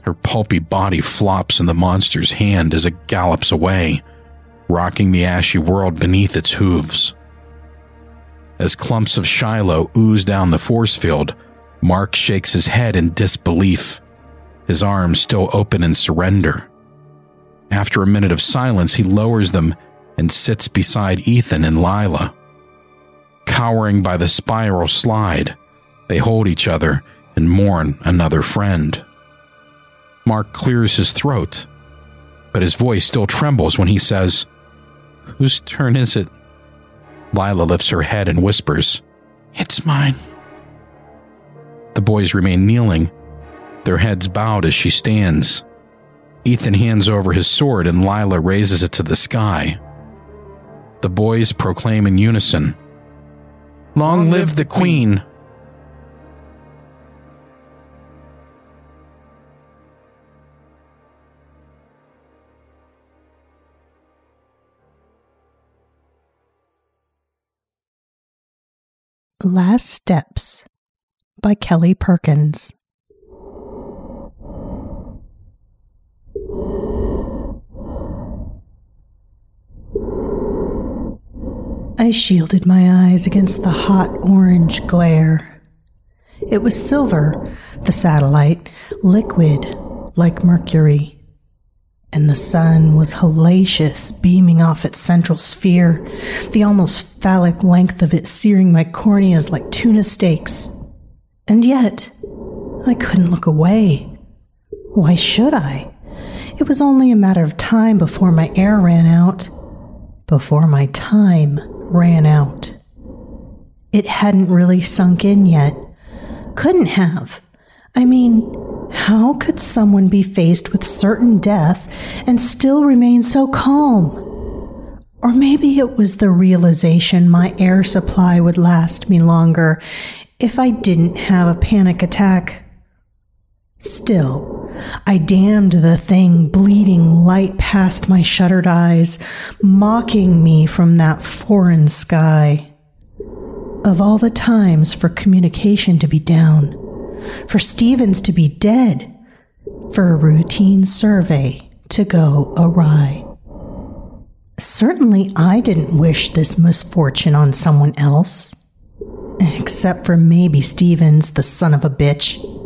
Her pulpy body flops in the monster's hand as it gallops away, rocking the ashy world beneath its hooves. As clumps of Shiloh ooze down the force field, Mark shakes his head in disbelief, his arms still open in surrender. After a minute of silence, he lowers them and sits beside Ethan and Lila. Cowering by the spiral slide, they hold each other and mourn another friend. Mark clears his throat, but his voice still trembles when he says, Whose turn is it? Lila lifts her head and whispers, It's mine. The boys remain kneeling, their heads bowed as she stands. Ethan hands over his sword and Lila raises it to the sky. The boys proclaim in unison, Long, live the Queen! Last Steps by Kelli Perkins. I shielded my eyes against the hot orange glare. It was silver, the satellite, liquid like mercury and the sun was hellacious, beaming off its central sphere, the almost phallic length of it searing my corneas like tuna steaks. And yet, I couldn't look away. Why should I? It was only a matter of time before my air ran out. Before my time ran out. It hadn't really sunk in yet. Couldn't have. I mean, how could someone be faced with certain death and still remain so calm? Or maybe it was the realization my air supply would last me longer if I didn't have a panic attack. Still, I damned the thing bleeding light past my shuttered eyes, mocking me from that foreign sky. Of all the times for communication to be down, for Stevens to be dead, for a routine survey to go awry. Certainly, I didn't wish this misfortune on someone else. Except for maybe Stevens, the son of a bitch.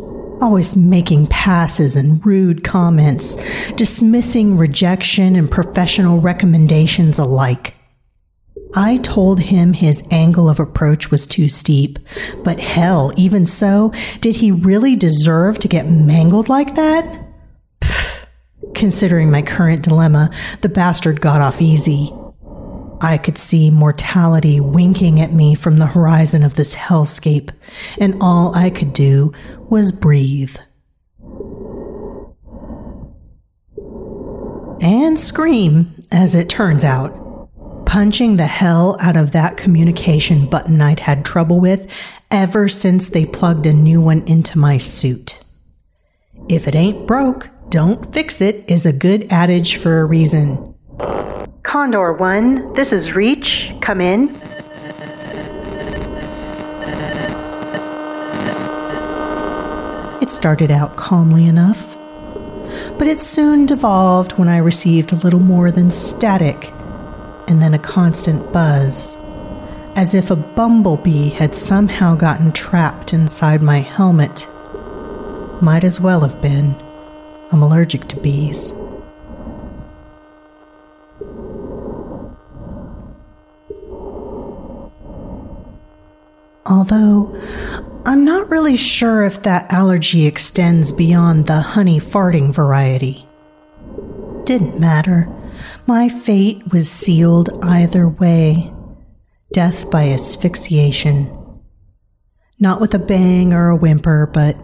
Always making passes and rude comments, dismissing rejection and professional recommendations alike. I told him his angle of approach was too steep, but hell, even so, did he really deserve to get mangled like that? Pfft. Considering my current dilemma, the bastard got off easy. I could see mortality winking at me from the horizon of this hellscape, and all I could do was breathe. And scream, as it turns out punching the hell out of that communication button I'd had trouble with ever since they plugged a new one into my suit. If it ain't broke, don't fix it is a good adage for a reason. Condor 1, this is Reach. Come in. It started out calmly enough, but it soon devolved when I received a little more than static and then a constant buzz, as if a bumblebee had somehow gotten trapped inside my helmet. Might as well have been. I'm allergic to bees. Although, I'm not really sure if that allergy extends beyond the honey farting variety. Didn't matter. My fate was sealed either way death by asphyxiation. Not with a bang or a whimper, but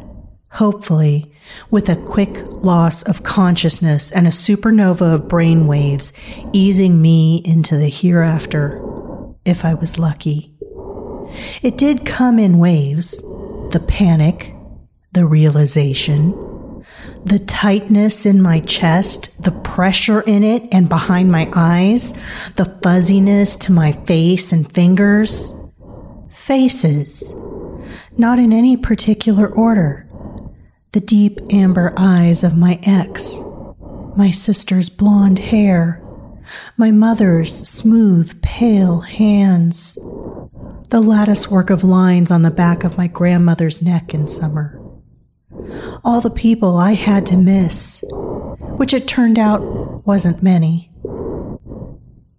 hopefully with a quick loss of consciousness and a supernova of brain waves easing me into the hereafter, if I was lucky. It did come in waves the panic, the realization, the tightness in my chest, the pressure in it and behind my eyes, the fuzziness to my face and fingers. Faces, not in any particular order. The deep amber eyes of my ex, my sister's blonde hair, my mother's smooth, pale hands, the lattice work of lines on the back of my grandmother's neck in summer all the people I had to miss, which it turned out wasn't many.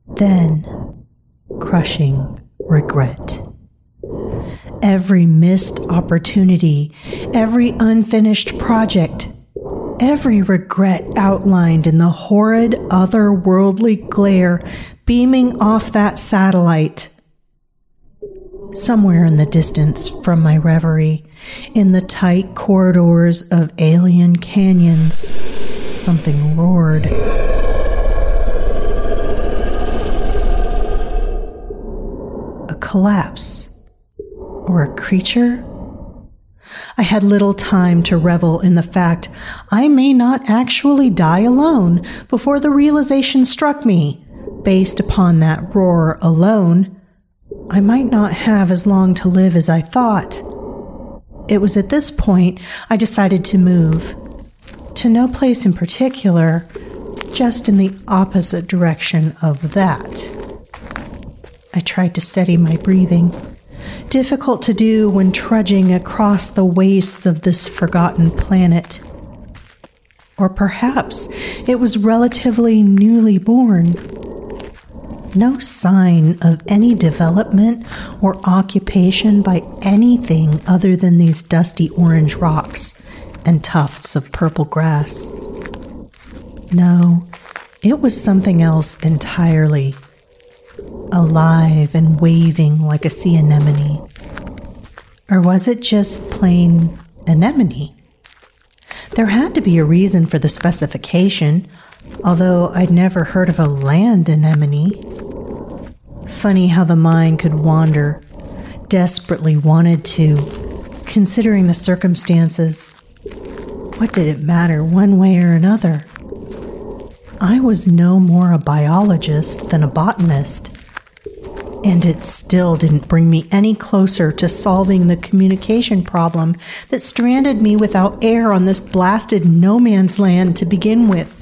Then, crushing regret. Every missed opportunity, every unfinished project, every regret outlined in the horrid otherworldly glare beaming off that satellite. Somewhere in the distance from my reverie, in the tight corridors of alien canyons, something roared. A collapse? Or a creature? I had little time to revel in the fact I may not actually die alone before the realization struck me, based upon that roar alone, I might not have as long to live as I thought. It was at this point I decided to move. To no place in particular, just in the opposite direction of that. I tried to steady my breathing. Difficult to do when trudging across the wastes of this forgotten planet. Or perhaps it was relatively newly born. No sign of any development or occupation by anything other than these dusty orange rocks and tufts of purple grass. No, it was something else entirely. Alive and waving like a sea anemone. Or was it just plain anemone? There had to be a reason for the specification, although I'd never heard of a land anemone. Funny how the mind could wander, desperately wanted to, considering the circumstances. What did it matter one way or another? I was no more a biologist than a botanist. And it still didn't bring me any closer to solving the communication problem that stranded me without air on this blasted no man's land to begin with.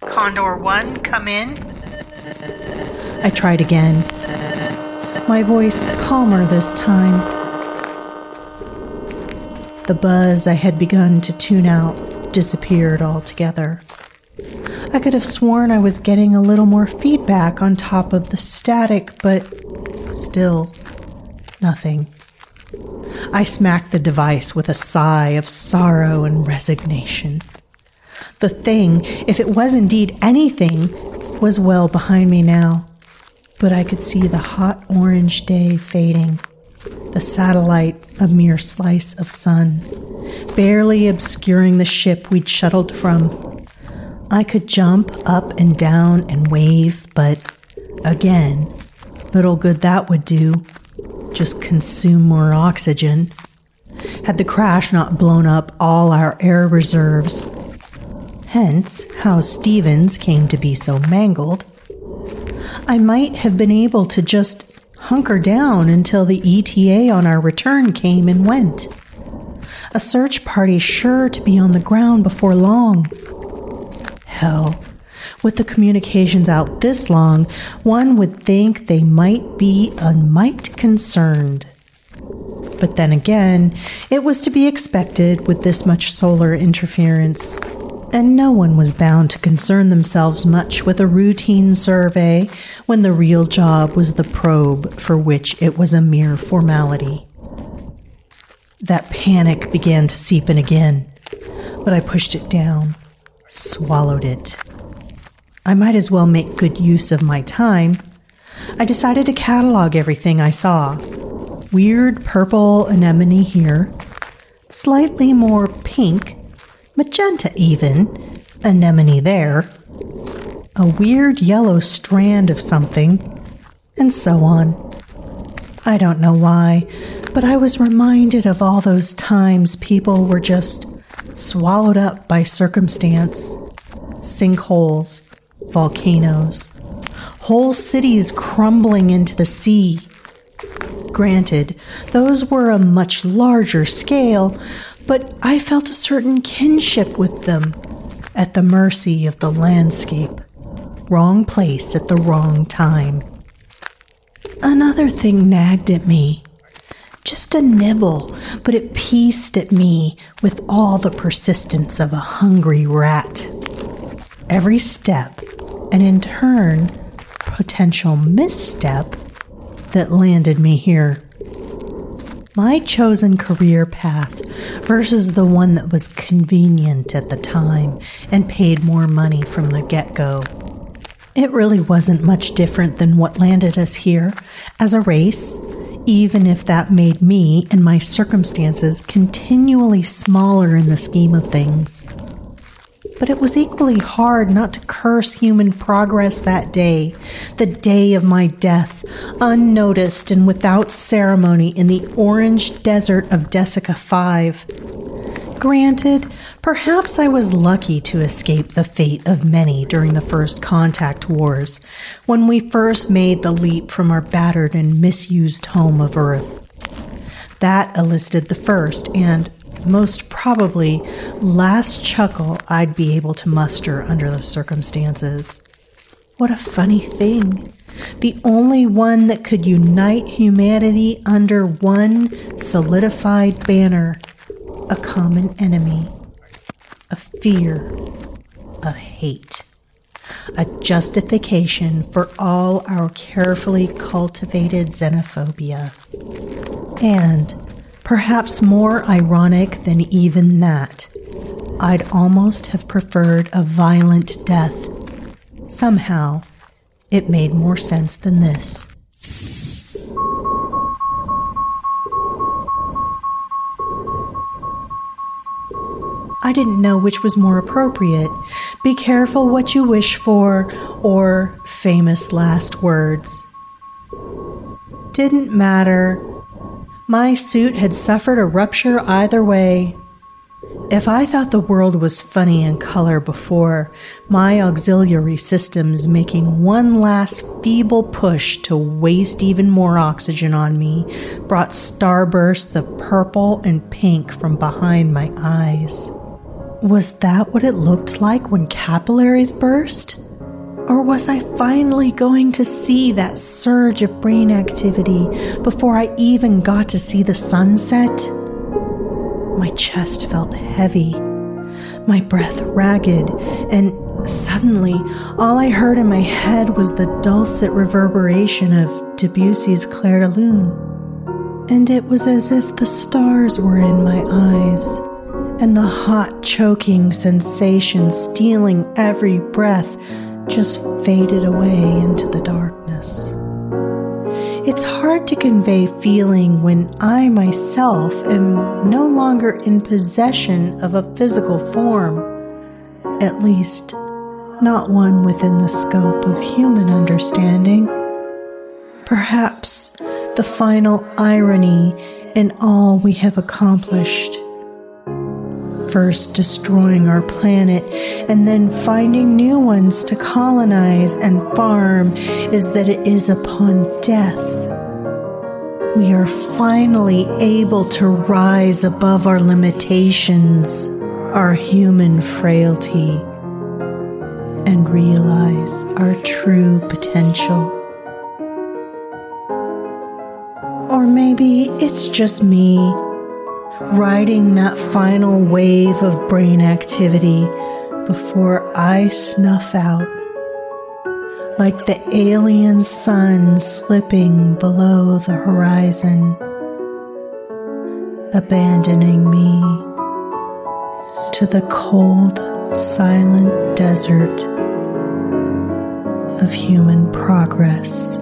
Condor 1, come in. I tried again. My voice calmer this time. The buzz I had begun to tune out disappeared altogether. I could have sworn I was getting a little more feedback on top of the static, but still, nothing. I smacked the device with a sigh of sorrow and resignation. The thing, if it was indeed anything, was well behind me now, but I could see the hot orange day fading, the satellite a mere slice of sun, barely obscuring the ship we'd shuttled from I could jump up and down and wave, but again, little good that would do. Just consume more oxygen. Had the crash not blown up all our air reserves. Hence, how Stevens came to be so mangled. I might have been able to just hunker down until the ETA on our return came and went. A search party sure to be on the ground before long. Hell, with the communications out this long, one would think they might be a mite concerned. But then again, it was to be expected with this much solar interference. And no one was bound to concern themselves much with a routine survey when the real job was the probe for which it was a mere formality. That panic began to seep in again, but I pushed it down swallowed it. I might as well make good use of my time. I decided to catalog everything I saw. Weird purple anemone here, slightly more pink, magenta even, anemone there, a weird yellow strand of something, and so on. I don't know why, but I was reminded of all those times people were just swallowed up by circumstance, sinkholes, volcanoes, whole cities crumbling into the sea. Granted, those were a much larger scale, but I felt a certain kinship with them, at the mercy of the landscape. Wrong place at the wrong time. Another thing nagged at me just a nibble, but it pieced at me with all the persistence of a hungry rat. Every step, and in turn, potential misstep that landed me here. My chosen career path versus the one that was convenient at the time and paid more money from the get go. It really wasn't much different than what landed us here as a race even if that made me and my circumstances continually smaller in the scheme of things. But it was equally hard not to curse human progress that day, the day of my death, unnoticed and without ceremony in the orange desert of Desica 5. Granted, perhaps I was lucky to escape the fate of many during the first contact wars, when we first made the leap from our battered and misused home of Earth. That elicited the first and, most probably, last chuckle I'd be able to muster under the circumstances. What a funny thing. The only one that could unite humanity under one solidified banner a common enemy, a fear, a hate, a justification for all our carefully cultivated xenophobia. And, perhaps more ironic than even that, I'd almost have preferred a violent death. Somehow, it made more sense than this. I didn't know which was more appropriate. Be careful what you wish for, or famous last words. Didn't matter. My suit had suffered a rupture either way. If I thought the world was funny in color before, my auxiliary systems making one last feeble push to waste even more oxygen on me brought starbursts of purple and pink from behind my eyes. Was that what it looked like when capillaries burst? Or was I finally going to see that surge of brain activity before I even got to see the sunset? My chest felt heavy, my breath ragged, and suddenly all I heard in my head was the dulcet reverberation of Debussy's Clair de Lune. And it was as if the stars were in my eyes and the hot, choking sensation stealing every breath just faded away into the darkness. It's hard to convey feeling when I myself am no longer in possession of a physical form, at least, not one within the scope of human understanding. Perhaps the final irony in all we have accomplished first destroying our planet and then finding new ones to colonize and farm is that it is upon death. We are finally able to rise above our limitations, our human frailty, and realize our true potential. Or maybe it's just me riding that final wave of brain activity before I snuff out, like the alien sun slipping below the horizon, abandoning me to the cold, silent desert of human progress.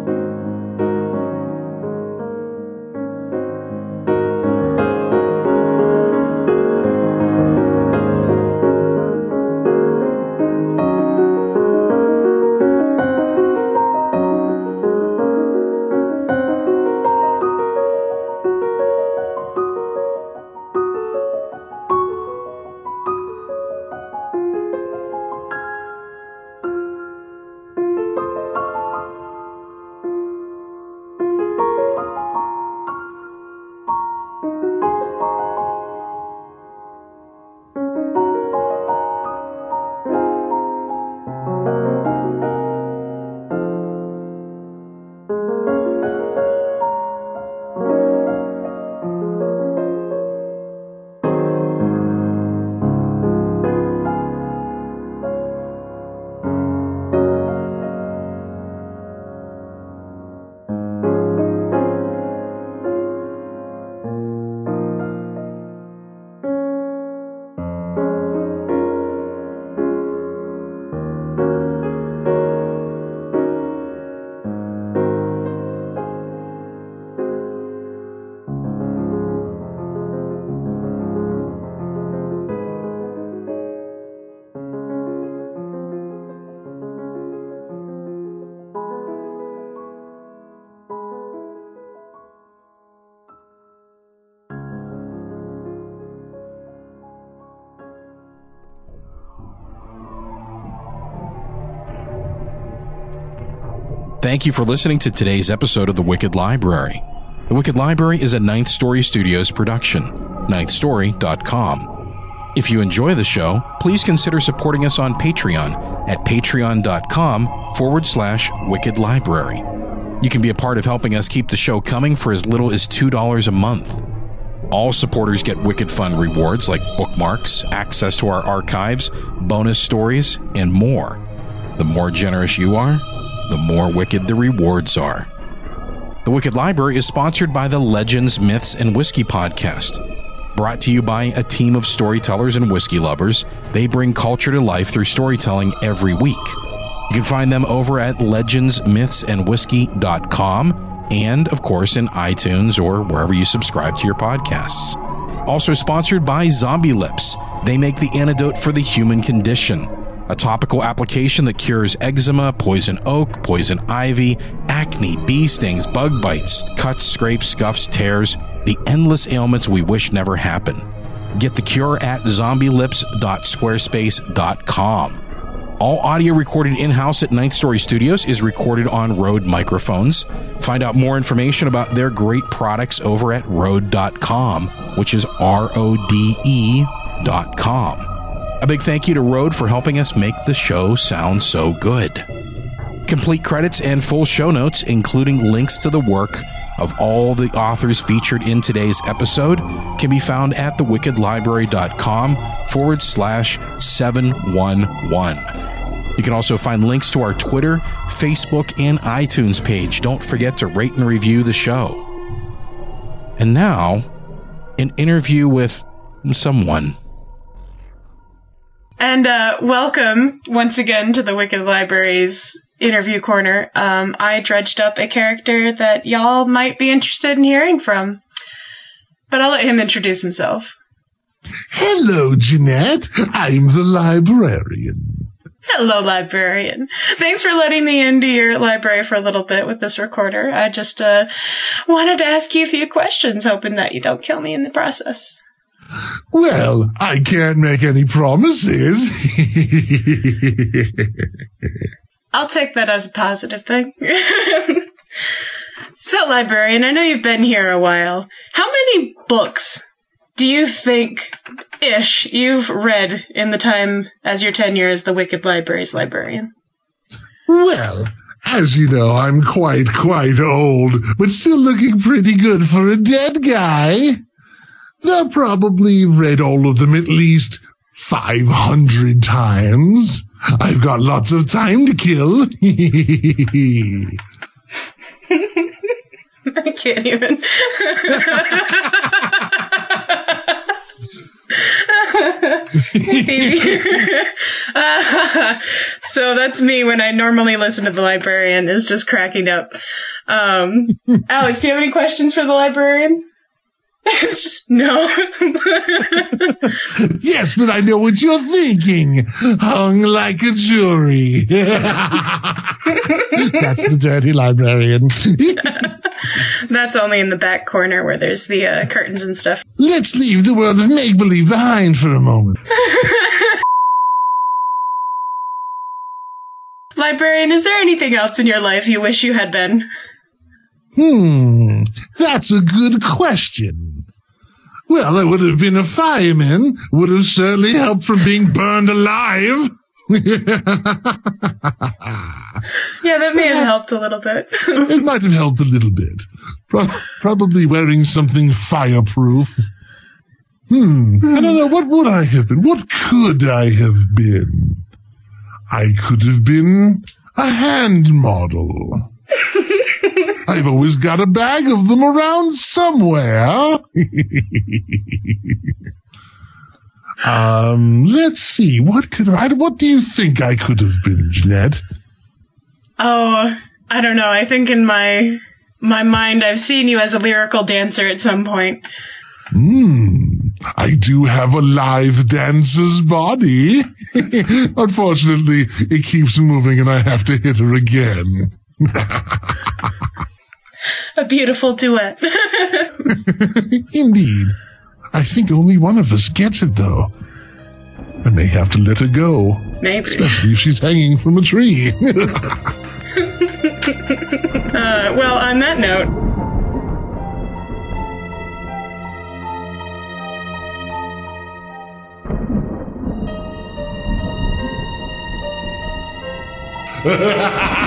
Thank you for listening to today's episode of The Wicked Library. The Wicked Library is a Ninth Story Studios production, ninthstory.com. If you enjoy the show, please consider supporting us on Patreon at patreon.com forward slash wicked library. You can be a part of helping us keep the show coming for as little as $2 a month. All supporters get wicked fun rewards like bookmarks, access to our archives, bonus stories, and more. The more generous you are, the more wicked the rewards are. The Wicked Library is sponsored by the Legends, Myths, and Whiskey podcast. Brought to you by a team of storytellers and whiskey lovers, they bring culture to life through storytelling every week. You can find them over at legendsmythsandwhiskey.com and, of course, in iTunes or wherever you subscribe to your podcasts. Also sponsored by Zombie Lips. They make the antidote for the human condition a topical application that cures eczema, poison oak, poison ivy, acne, bee stings, bug bites, cuts, scrapes, scuffs, tears, the endless ailments we wish never happen. Get the cure at zombielips.squarespace.com. All audio recorded in house at Ninth Story Studios is recorded on Rode microphones. Find out more information about their great products over at Rode.com, which is R O D E.com. A big thank you to Rode for helping us make the show sound so good. Complete credits and full show notes, including links to the work of all the authors featured in today's episode, can be found at thewickedlibrary.com forward slash 711. You can also find links to our Twitter, Facebook, and iTunes page. Don't forget to rate and review the show. And now, an interview with someone. And uh, welcome once again to the Wicked Library's interview corner. Um, I dredged up a character that y'all might be interested in hearing from, but I'll let him introduce himself. Hello, Jeanette. I'm the librarian. Hello, librarian. Thanks for letting me into your library for a little bit with this recorder. I just uh, wanted to ask you a few questions, hoping that you don't kill me in the process. Well, I can't make any promises. I'll take that as a positive thing. so, librarian, I know you've been here a while. How many books do you think, ish, you've read in the time as your tenure as the Wicked Library's librarian? well, as you know, I'm quite, quite old, but still looking pretty good for a dead guy. I've probably read all of them at least 500 times. I've got lots of time to kill. I can't even. uh, so that's me when I normally listen to the librarian is just cracking up. Um, Alex, do you have any questions for the librarian? Just no. yes, but I know what you're thinking. Hung like a jury. That's the dirty librarian. That's only in the back corner where there's the uh, curtains and stuff. Let's leave the world of make believe behind for a moment. Librarian, is there anything else in your life you wish you had been? Hmm, that's a good question. Well, I would have been a fireman, would have certainly helped from being burned alive. yeah, that may have helped a little bit. it might have helped a little bit. Pro- probably wearing something fireproof. Hmm, I don't know. What would I have been? What could I have been? I could have been a hand model. I've always got a bag of them around somewhere. um, let's see. What could I, what do you think I could have been, Jeanette? Oh, I don't know. I think in my, my mind, I've seen you as a lyrical dancer at some point. Hmm. I do have a live dancer's body. Unfortunately, it keeps moving and I have to hit her again. a beautiful duet. Indeed. I think only one of us gets it, though. I may have to let her go. Maybe. Especially if she's hanging from a tree. Uh, well, on that note,